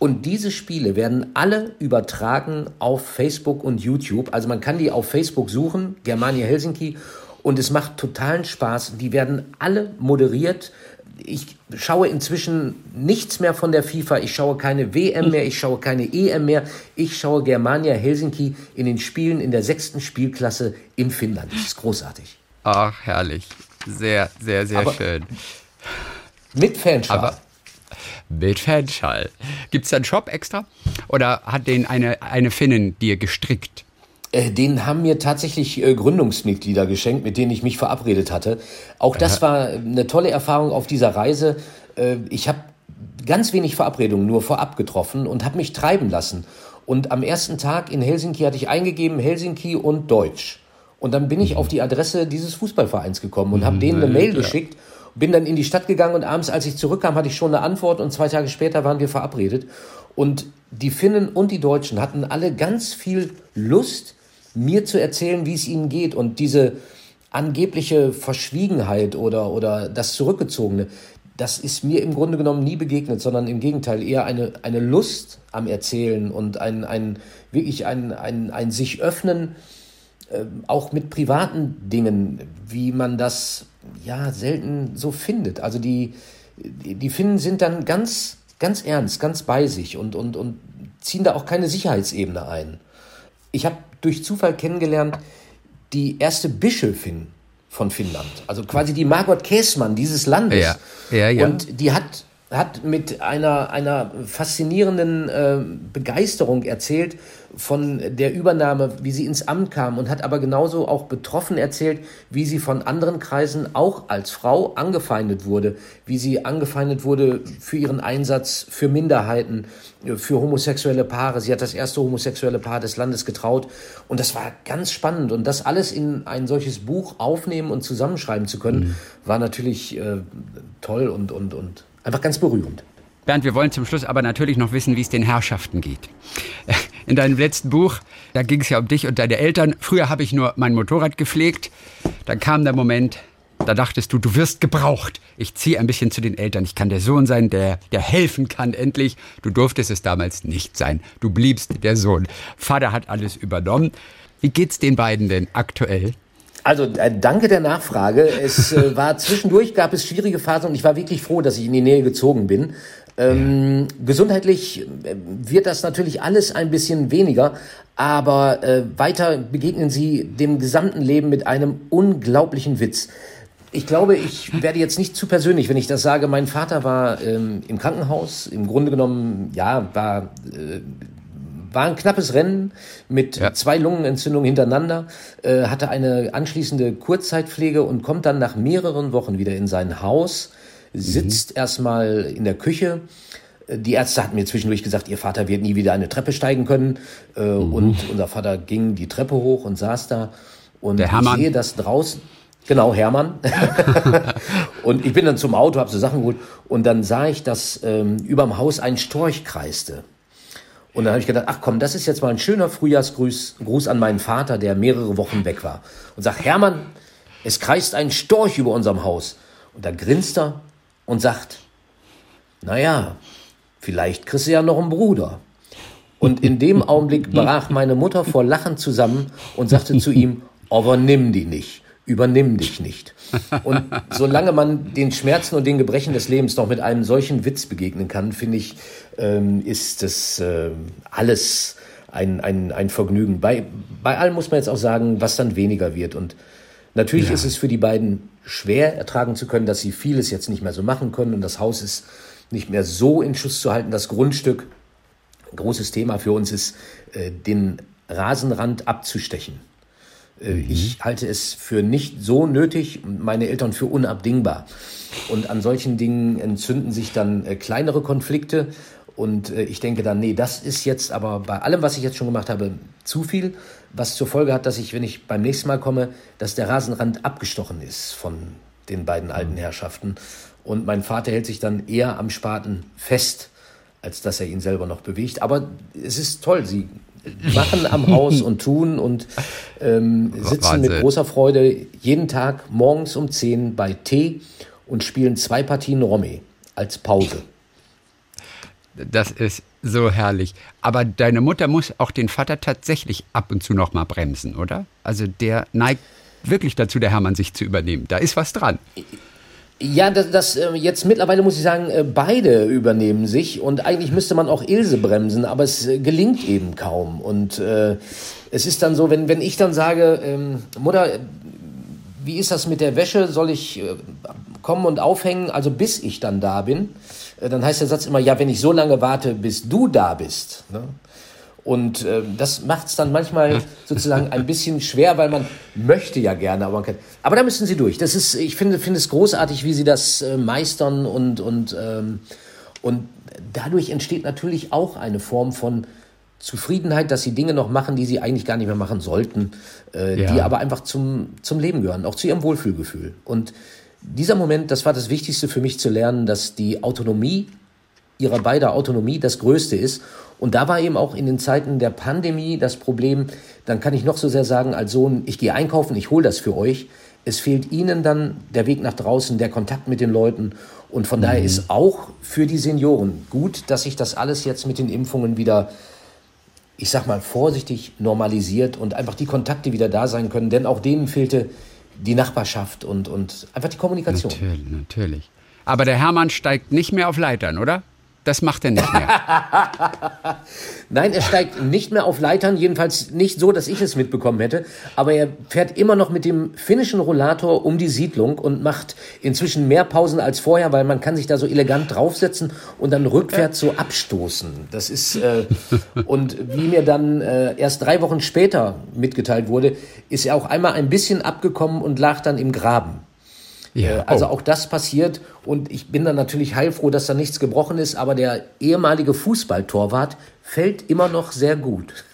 Und diese Spiele werden alle übertragen auf Facebook und YouTube. Also man kann die auf Facebook suchen, Germania Helsinki, und es macht totalen Spaß. Die werden alle moderiert ich schaue inzwischen nichts mehr von der FIFA. Ich schaue keine WM mehr, ich schaue keine EM mehr. Ich schaue Germania Helsinki in den Spielen in der sechsten Spielklasse in Finnland. Das ist großartig. Ach, herrlich. Sehr, sehr, sehr Aber schön. Mit Fanschal. Aber mit Fanschal. Gibt es da einen Shop extra? Oder hat den eine, eine Finnin dir gestrickt? Äh, den haben mir tatsächlich äh, Gründungsmitglieder geschenkt, mit denen ich mich verabredet hatte. Auch das war eine tolle Erfahrung auf dieser Reise. Äh, ich habe ganz wenig Verabredungen nur vorab getroffen und habe mich treiben lassen. Und am ersten Tag in Helsinki hatte ich eingegeben Helsinki und Deutsch. Und dann bin ich auf die Adresse dieses Fußballvereins gekommen und habe denen eine Mail geschickt. Bin dann in die Stadt gegangen und abends, als ich zurückkam, hatte ich schon eine Antwort und zwei Tage später waren wir verabredet. Und die Finnen und die Deutschen hatten alle ganz viel Lust, mir zu erzählen, wie es ihnen geht. Und diese angebliche Verschwiegenheit oder, oder das Zurückgezogene, das ist mir im Grunde genommen nie begegnet, sondern im Gegenteil eher eine, eine Lust am Erzählen und ein, ein wirklich ein, ein, ein sich öffnen, äh, auch mit privaten Dingen, wie man das ja selten so findet. Also die, die, Finnen sind dann ganz, ganz ernst, ganz bei sich und, und, und ziehen da auch keine Sicherheitsebene ein. Ich habe durch Zufall kennengelernt die erste Bischöfin von Finnland, also quasi die Margot Käßmann dieses Landes. Ja, ja, ja. Und die hat hat mit einer, einer faszinierenden äh, Begeisterung erzählt von der Übernahme, wie sie ins Amt kam und hat aber genauso auch betroffen erzählt, wie sie von anderen Kreisen auch als Frau angefeindet wurde, wie sie angefeindet wurde für ihren Einsatz für Minderheiten, für homosexuelle Paare. Sie hat das erste homosexuelle Paar des Landes getraut und das war ganz spannend und das alles in ein solches Buch aufnehmen und zusammenschreiben zu können, mhm. war natürlich äh, toll und, und, und Einfach ganz berührend. Bernd, wir wollen zum Schluss aber natürlich noch wissen, wie es den Herrschaften geht. In deinem letzten Buch, da ging es ja um dich und deine Eltern. Früher habe ich nur mein Motorrad gepflegt. Dann kam der Moment, da dachtest du, du wirst gebraucht. Ich ziehe ein bisschen zu den Eltern. Ich kann der Sohn sein, der, der helfen kann endlich. Du durftest es damals nicht sein. Du bliebst der Sohn. Vater hat alles übernommen. Wie geht's den beiden denn aktuell? Also äh, danke der Nachfrage. Es äh, war zwischendurch gab es schwierige Phasen und ich war wirklich froh, dass ich in die Nähe gezogen bin. Ähm, gesundheitlich äh, wird das natürlich alles ein bisschen weniger, aber äh, weiter begegnen sie dem gesamten Leben mit einem unglaublichen Witz. Ich glaube, ich werde jetzt nicht zu persönlich, wenn ich das sage. Mein Vater war ähm, im Krankenhaus. Im Grunde genommen, ja, war äh, war ein knappes Rennen mit ja. zwei Lungenentzündungen hintereinander, äh, hatte eine anschließende Kurzzeitpflege und kommt dann nach mehreren Wochen wieder in sein Haus, sitzt mhm. erstmal in der Küche. Äh, die Ärzte hatten mir zwischendurch gesagt, ihr Vater wird nie wieder eine Treppe steigen können. Äh, mhm. Und unser Vater ging die Treppe hoch und saß da. Und der Hermann. ich sehe das draußen. Genau, Hermann. und ich bin dann zum Auto, habe so Sachen geholt und dann sah ich, dass ähm, überm Haus ein Storch kreiste. Und dann habe ich gedacht, ach komm, das ist jetzt mal ein schöner Frühjahrsgruß Gruß an meinen Vater, der mehrere Wochen weg war. Und sagt, Hermann, es kreist ein Storch über unserem Haus. Und da grinst er und sagt, naja, vielleicht kriegst du ja noch einen Bruder. Und in dem Augenblick brach meine Mutter vor Lachen zusammen und sagte zu ihm, aber nimm die nicht übernimm dich nicht. Und solange man den Schmerzen und den Gebrechen des Lebens noch mit einem solchen Witz begegnen kann, finde ich, ähm, ist das äh, alles ein, ein, ein Vergnügen. Bei, bei allem muss man jetzt auch sagen, was dann weniger wird. Und natürlich ja. ist es für die beiden schwer ertragen zu können, dass sie vieles jetzt nicht mehr so machen können und das Haus ist nicht mehr so in Schuss zu halten. Das Grundstück, großes Thema für uns ist, äh, den Rasenrand abzustechen. Mhm. Ich halte es für nicht so nötig, meine Eltern für unabdingbar. Und an solchen Dingen entzünden sich dann äh, kleinere Konflikte. Und äh, ich denke dann, nee, das ist jetzt aber bei allem, was ich jetzt schon gemacht habe, zu viel. Was zur Folge hat, dass ich, wenn ich beim nächsten Mal komme, dass der Rasenrand abgestochen ist von den beiden alten mhm. Herrschaften. Und mein Vater hält sich dann eher am Spaten fest, als dass er ihn selber noch bewegt. Aber es ist toll, sie machen am Haus und tun und ähm, sitzen Wahnsinn. mit großer Freude jeden Tag morgens um 10 bei Tee und spielen zwei Partien Romme als Pause. Das ist so herrlich. Aber deine Mutter muss auch den Vater tatsächlich ab und zu noch mal bremsen, oder? Also der neigt wirklich dazu, der Hermann sich zu übernehmen. Da ist was dran. Ja, das, das äh, jetzt mittlerweile muss ich sagen, äh, beide übernehmen sich und eigentlich müsste man auch Ilse bremsen, aber es äh, gelingt eben kaum. Und äh, es ist dann so, wenn, wenn ich dann sage, ähm, Mutter, wie ist das mit der Wäsche? Soll ich äh, kommen und aufhängen, also bis ich dann da bin? Äh, dann heißt der Satz immer, ja, wenn ich so lange warte, bis du da bist. Ne? Und äh, das macht es dann manchmal sozusagen ein bisschen schwer, weil man möchte ja gerne, aber man kann. Aber da müssen sie durch. Das ist, ich finde, finde es großartig, wie sie das äh, meistern und und ähm, und dadurch entsteht natürlich auch eine Form von Zufriedenheit, dass sie Dinge noch machen, die sie eigentlich gar nicht mehr machen sollten, äh, ja. die aber einfach zum zum Leben gehören, auch zu ihrem Wohlfühlgefühl. Und dieser Moment, das war das Wichtigste für mich zu lernen, dass die Autonomie ihrer beider Autonomie das Größte ist und da war eben auch in den Zeiten der Pandemie das Problem, dann kann ich noch so sehr sagen als Sohn, ich gehe einkaufen, ich hole das für euch. Es fehlt ihnen dann der Weg nach draußen, der Kontakt mit den Leuten. Und von mhm. daher ist auch für die Senioren gut, dass sich das alles jetzt mit den Impfungen wieder, ich sag mal vorsichtig, normalisiert und einfach die Kontakte wieder da sein können. Denn auch denen fehlte die Nachbarschaft und, und einfach die Kommunikation. Natürlich, natürlich. Aber der Hermann steigt nicht mehr auf Leitern, oder? Das macht er nicht mehr. Nein, er steigt nicht mehr auf Leitern, jedenfalls nicht so, dass ich es mitbekommen hätte. Aber er fährt immer noch mit dem finnischen Rollator um die Siedlung und macht inzwischen mehr Pausen als vorher, weil man kann sich da so elegant draufsetzen und dann rückwärts so abstoßen. Das ist äh, und wie mir dann äh, erst drei Wochen später mitgeteilt wurde, ist er auch einmal ein bisschen abgekommen und lag dann im Graben. Ja. Äh, also oh. auch das passiert und ich bin dann natürlich heilfroh, dass da nichts gebrochen ist, aber der ehemalige Fußballtorwart fällt immer noch sehr gut.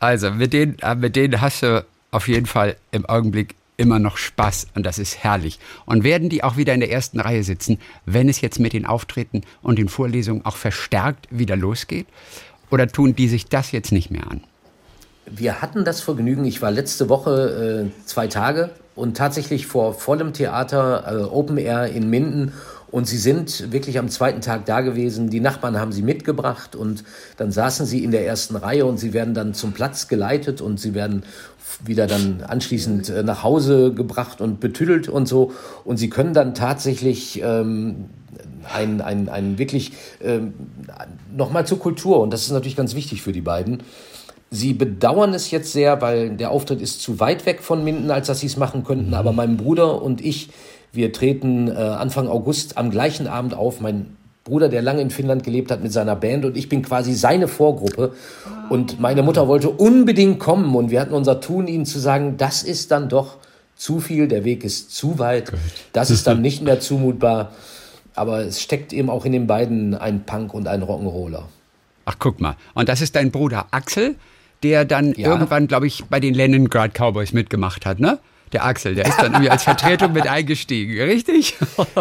Also mit denen, äh, mit denen hast du auf jeden Fall im Augenblick immer noch Spaß und das ist herrlich. Und werden die auch wieder in der ersten Reihe sitzen, wenn es jetzt mit den Auftritten und den Vorlesungen auch verstärkt wieder losgeht? Oder tun die sich das jetzt nicht mehr an? Wir hatten das Vergnügen, ich war letzte Woche äh, zwei Tage und tatsächlich vor vollem Theater, äh, Open Air in Minden. Und sie sind wirklich am zweiten Tag da gewesen. Die Nachbarn haben sie mitgebracht und dann saßen sie in der ersten Reihe und sie werden dann zum Platz geleitet und sie werden wieder dann anschließend äh, nach Hause gebracht und betüdelt und so. Und sie können dann tatsächlich ähm, ein, ein, ein wirklich ähm, nochmal zur Kultur. Und das ist natürlich ganz wichtig für die beiden. Sie bedauern es jetzt sehr, weil der Auftritt ist zu weit weg von Minden, als dass sie es machen könnten. Mhm. Aber mein Bruder und ich, wir treten äh, Anfang August am gleichen Abend auf. Mein Bruder, der lange in Finnland gelebt hat mit seiner Band und ich bin quasi seine Vorgruppe. Und meine Mutter wollte unbedingt kommen und wir hatten unser Tun, ihnen zu sagen, das ist dann doch zu viel, der Weg ist zu weit, das ist dann nicht mehr zumutbar. Aber es steckt eben auch in den beiden ein Punk und ein Rock'n'Roller. Ach, guck mal. Und das ist dein Bruder Axel? Der dann ja. irgendwann, glaube ich, bei den Leningrad Cowboys mitgemacht hat, ne? Der Axel, der ist dann irgendwie als Vertretung mit eingestiegen, richtig?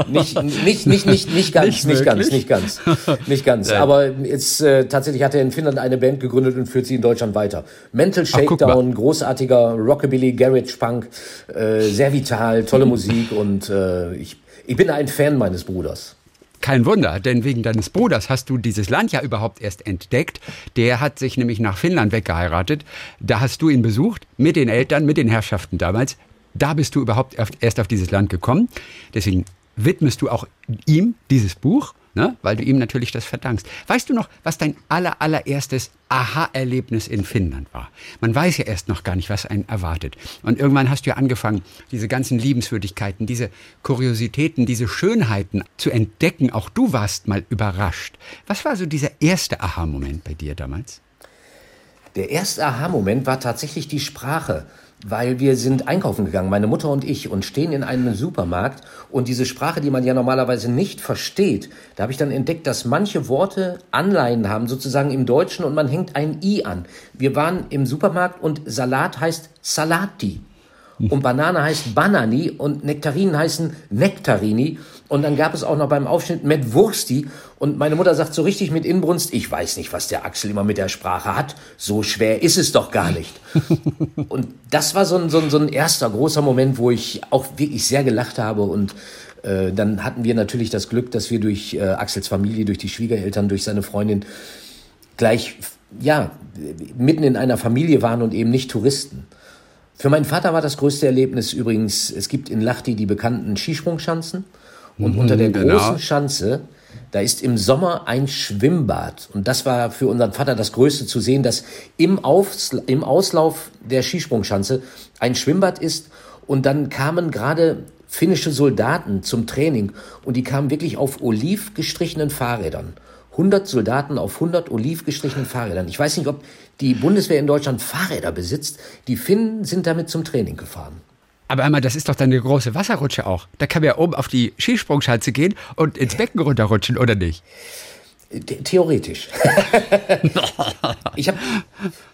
Nicht, nicht, nicht, nicht, nicht ganz, nicht, nicht ganz, nicht ganz, nicht ganz. Ja. Aber jetzt äh, tatsächlich hat er in Finnland eine Band gegründet und führt sie in Deutschland weiter. Mental Shakedown, Ach, großartiger Rockabilly, Garage Punk, äh, sehr vital, tolle Musik und äh, ich, ich bin ein Fan meines Bruders. Kein Wunder, denn wegen deines Bruders hast du dieses Land ja überhaupt erst entdeckt. Der hat sich nämlich nach Finnland weggeheiratet. Da hast du ihn besucht, mit den Eltern, mit den Herrschaften damals. Da bist du überhaupt erst auf dieses Land gekommen. Deswegen widmest du auch ihm dieses Buch ne? weil du ihm natürlich das verdankst. Weißt du noch, was dein aller, allererstes Aha-Erlebnis in Finnland war? Man weiß ja erst noch gar nicht, was einen erwartet. Und irgendwann hast du ja angefangen, diese ganzen Liebenswürdigkeiten, diese Kuriositäten, diese Schönheiten zu entdecken. Auch du warst mal überrascht. Was war so dieser erste Aha-Moment bei dir damals? Der erste Aha-Moment war tatsächlich die Sprache weil wir sind einkaufen gegangen, meine Mutter und ich, und stehen in einem Supermarkt und diese Sprache, die man ja normalerweise nicht versteht, da habe ich dann entdeckt, dass manche Worte Anleihen haben, sozusagen im Deutschen, und man hängt ein i an. Wir waren im Supermarkt und Salat heißt Salati. Und Banane heißt Banani und Nektarinen heißen Nektarini. Und dann gab es auch noch beim Aufschnitt mit Wursti. Und meine Mutter sagt so richtig mit Inbrunst, ich weiß nicht, was der Axel immer mit der Sprache hat. So schwer ist es doch gar nicht. und das war so ein, so, ein, so ein erster großer Moment, wo ich auch wirklich sehr gelacht habe. Und äh, dann hatten wir natürlich das Glück, dass wir durch äh, Axels Familie, durch die Schwiegereltern, durch seine Freundin gleich, ja, mitten in einer Familie waren und eben nicht Touristen. Für meinen Vater war das größte Erlebnis übrigens, es gibt in Lahti die bekannten Skisprungschanzen. Und mhm, unter der genau. großen Schanze, da ist im Sommer ein Schwimmbad. Und das war für unseren Vater das Größte zu sehen, dass im, Aufs im Auslauf der Skisprungschanze ein Schwimmbad ist. Und dann kamen gerade finnische Soldaten zum Training und die kamen wirklich auf oliv gestrichenen Fahrrädern. 100 Soldaten auf 100 oliv gestrichenen Fahrrädern. Ich weiß nicht, ob die Bundeswehr in Deutschland Fahrräder besitzt. Die Finnen sind damit zum Training gefahren. Aber einmal, das ist doch dann eine große Wasserrutsche auch. Da kann man ja oben auf die Skisprungschanze gehen und ins Becken runterrutschen, oder nicht? Theoretisch. ich habe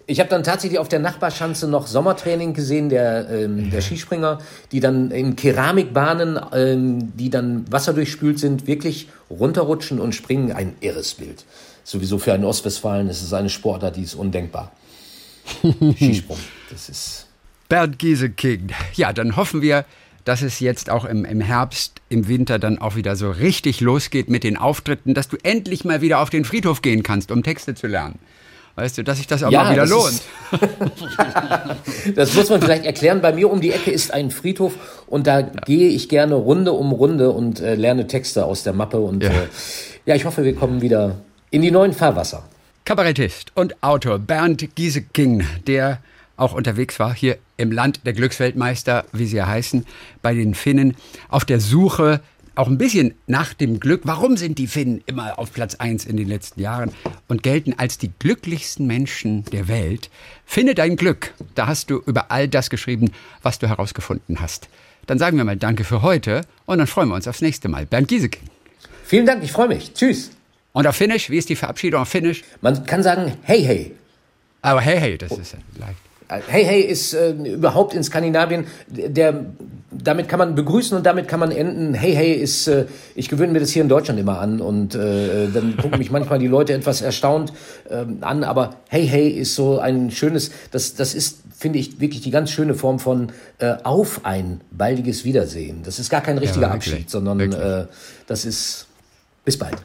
ich hab dann tatsächlich auf der Nachbarschanze noch Sommertraining gesehen, der, ähm, der Skispringer, die dann in Keramikbahnen, ähm, die dann wasserdurchspült sind, wirklich runterrutschen und springen. Ein irres Bild. Sowieso für einen Ostwestfalen ist es eine Sportart, die ist undenkbar. Skisprung, das ist... Bernd Gieseking. Ja, dann hoffen wir, dass es jetzt auch im, im Herbst, im Winter dann auch wieder so richtig losgeht mit den Auftritten, dass du endlich mal wieder auf den Friedhof gehen kannst, um Texte zu lernen. Weißt du, dass sich das auch ja, mal wieder lohnt. das muss man vielleicht erklären. Bei mir um die Ecke ist ein Friedhof und da ja. gehe ich gerne Runde um Runde und äh, lerne Texte aus der Mappe. Und ja. Äh, ja, ich hoffe, wir kommen wieder in die neuen Fahrwasser. Kabarettist und Autor Bernd Gieseking, der auch unterwegs war, hier im Land der Glücksweltmeister, wie sie ja heißen, bei den Finnen, auf der Suche auch ein bisschen nach dem Glück. Warum sind die Finnen immer auf Platz 1 in den letzten Jahren und gelten als die glücklichsten Menschen der Welt? Finde dein Glück. Da hast du über all das geschrieben, was du herausgefunden hast. Dann sagen wir mal Danke für heute und dann freuen wir uns aufs nächste Mal. Bernd Giesecke. Vielen Dank, ich freue mich. Tschüss. Und auf Finnisch, wie ist die Verabschiedung auf Finnisch? Man kann sagen, hey, hey. Aber hey, hey, das ist ja leicht. Hey Hey ist äh, überhaupt in Skandinavien, der, damit kann man begrüßen und damit kann man enden. Hey Hey ist, äh, ich gewöhne mir das hier in Deutschland immer an und äh, dann gucken mich manchmal die Leute etwas erstaunt äh, an, aber Hey Hey ist so ein schönes, das, das ist, finde ich, wirklich die ganz schöne Form von äh, auf ein baldiges Wiedersehen. Das ist gar kein richtiger ja, Abschied, sondern äh, das ist bis bald.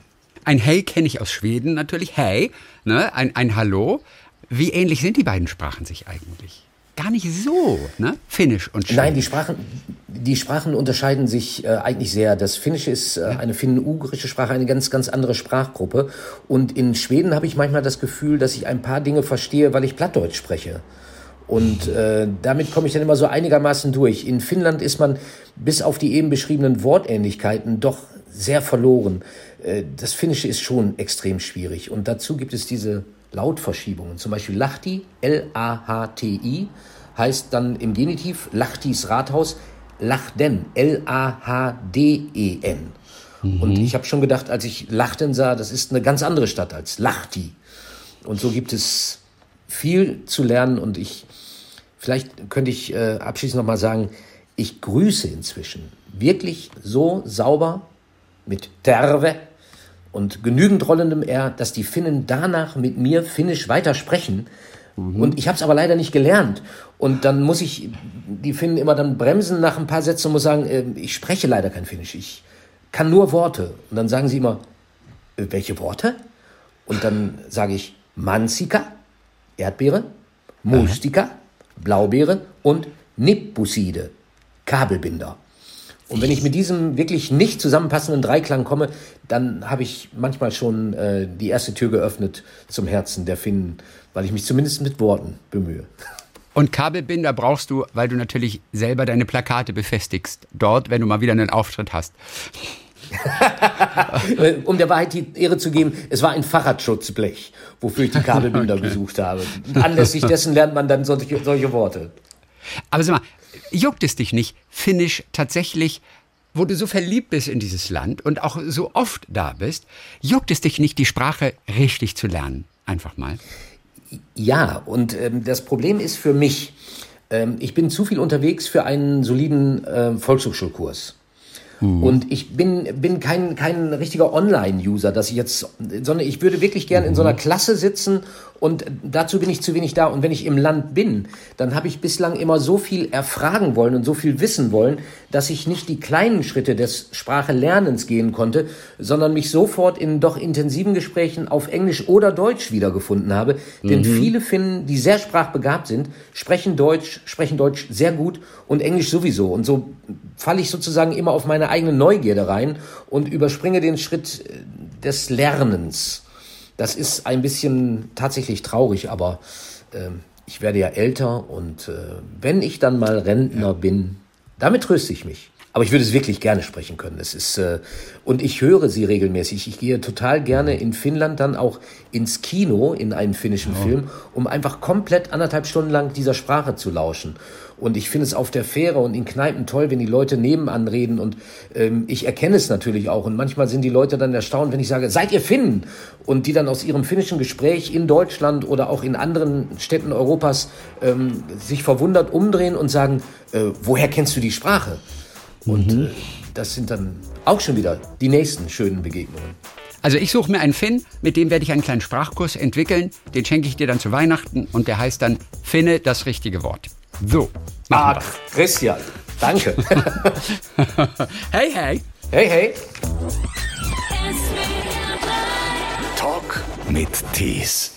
Ein Hey kenne ich aus Schweden natürlich, Hey, ne? ein, ein Hallo. Wie ähnlich sind die beiden Sprachen sich eigentlich? Gar nicht so, ne? Finnisch und Schwedisch. Nein, die Sprachen, die Sprachen unterscheiden sich äh, eigentlich sehr. Das Finnische ist äh, eine finn-ugrische Sprache, eine ganz, ganz andere Sprachgruppe. Und in Schweden habe ich manchmal das Gefühl, dass ich ein paar Dinge verstehe, weil ich Plattdeutsch spreche. Und äh, damit komme ich dann immer so einigermaßen durch. In Finnland ist man bis auf die eben beschriebenen Wortähnlichkeiten doch sehr verloren. Äh, das Finnische ist schon extrem schwierig. Und dazu gibt es diese Lautverschiebungen. Zum Beispiel Lahti, L-A-H-T-I, heißt dann im Genitiv Lahtis Rathaus Lahden, L-A-H-D-E-N. Mhm. Und ich habe schon gedacht, als ich Lachten sah, das ist eine ganz andere Stadt als Lahti. Und so gibt es viel zu lernen und ich, vielleicht könnte ich äh, abschließend nochmal sagen, ich grüße inzwischen wirklich so sauber mit Terve und genügend rollendem R, dass die Finnen danach mit mir Finnisch weitersprechen. Mhm. Und ich habe es aber leider nicht gelernt. Und dann muss ich die Finnen immer dann bremsen nach ein paar Sätzen und muss sagen, äh, ich spreche leider kein Finnisch. Ich kann nur Worte. Und dann sagen sie immer, äh, welche Worte? Und dann sage ich Mansika, Erdbeere, Mustika, Blaubeere und Nippuside, Kabelbinder. Und wenn ich mit diesem wirklich nicht zusammenpassenden Dreiklang komme, dann habe ich manchmal schon äh, die erste Tür geöffnet zum Herzen der Finnen, weil ich mich zumindest mit Worten bemühe. Und Kabelbinder brauchst du, weil du natürlich selber deine Plakate befestigst. Dort, wenn du mal wieder einen Auftritt hast. um der Wahrheit die Ehre zu geben, es war ein Fahrradschutzblech, wofür ich die Kabelbinder okay. gesucht habe. Anlässlich dessen lernt man dann solche, solche Worte. Aber sag mal, juckt es dich nicht, Finnisch tatsächlich, wo du so verliebt bist in dieses Land und auch so oft da bist, juckt es dich nicht, die Sprache richtig zu lernen? Einfach mal. Ja, und ähm, das Problem ist für mich, ähm, ich bin zu viel unterwegs für einen soliden äh, Volkshochschulkurs. Mhm. Und ich bin, bin kein, kein richtiger Online-User, dass ich jetzt, sondern ich würde wirklich gerne in so einer mhm. Klasse sitzen Und dazu bin ich zu wenig da. Und wenn ich im Land bin, dann habe ich bislang immer so viel erfragen wollen und so viel wissen wollen, dass ich nicht die kleinen Schritte des Sprachelernens gehen konnte, sondern mich sofort in doch intensiven Gesprächen auf Englisch oder Deutsch wiedergefunden habe. Mhm. Denn viele Finnen, die sehr sprachbegabt sind, sprechen Deutsch, sprechen Deutsch sehr gut und Englisch sowieso. Und so falle ich sozusagen immer auf meine eigene Neugierde rein und überspringe den Schritt äh, des Lernens. Das ist ein bisschen tatsächlich traurig, aber äh, ich werde ja älter und äh, wenn ich dann mal Rentner ja. bin, damit tröste ich mich. Aber ich würde es wirklich gerne sprechen können. Es ist äh, und ich höre sie regelmäßig. Ich gehe total gerne in Finnland dann auch ins Kino in einen finnischen oh. Film, um einfach komplett anderthalb Stunden lang dieser Sprache zu lauschen. Und ich finde es auf der Fähre und in Kneipen toll, wenn die Leute nebenan reden. Und ähm, ich erkenne es natürlich auch. Und manchmal sind die Leute dann erstaunt, wenn ich sage, seid ihr Finnen? Und die dann aus ihrem finnischen Gespräch in Deutschland oder auch in anderen Städten Europas ähm, sich verwundert umdrehen und sagen, äh, woher kennst du die Sprache? Und mhm. äh, das sind dann auch schon wieder die nächsten schönen Begegnungen. Also ich suche mir einen Finn, mit dem werde ich einen kleinen Sprachkurs entwickeln. Den schenke ich dir dann zu Weihnachten und der heißt dann Finne das richtige Wort. So. Ah, Christian, danke. hey, hey. Hey, hey. Talk mit Tees.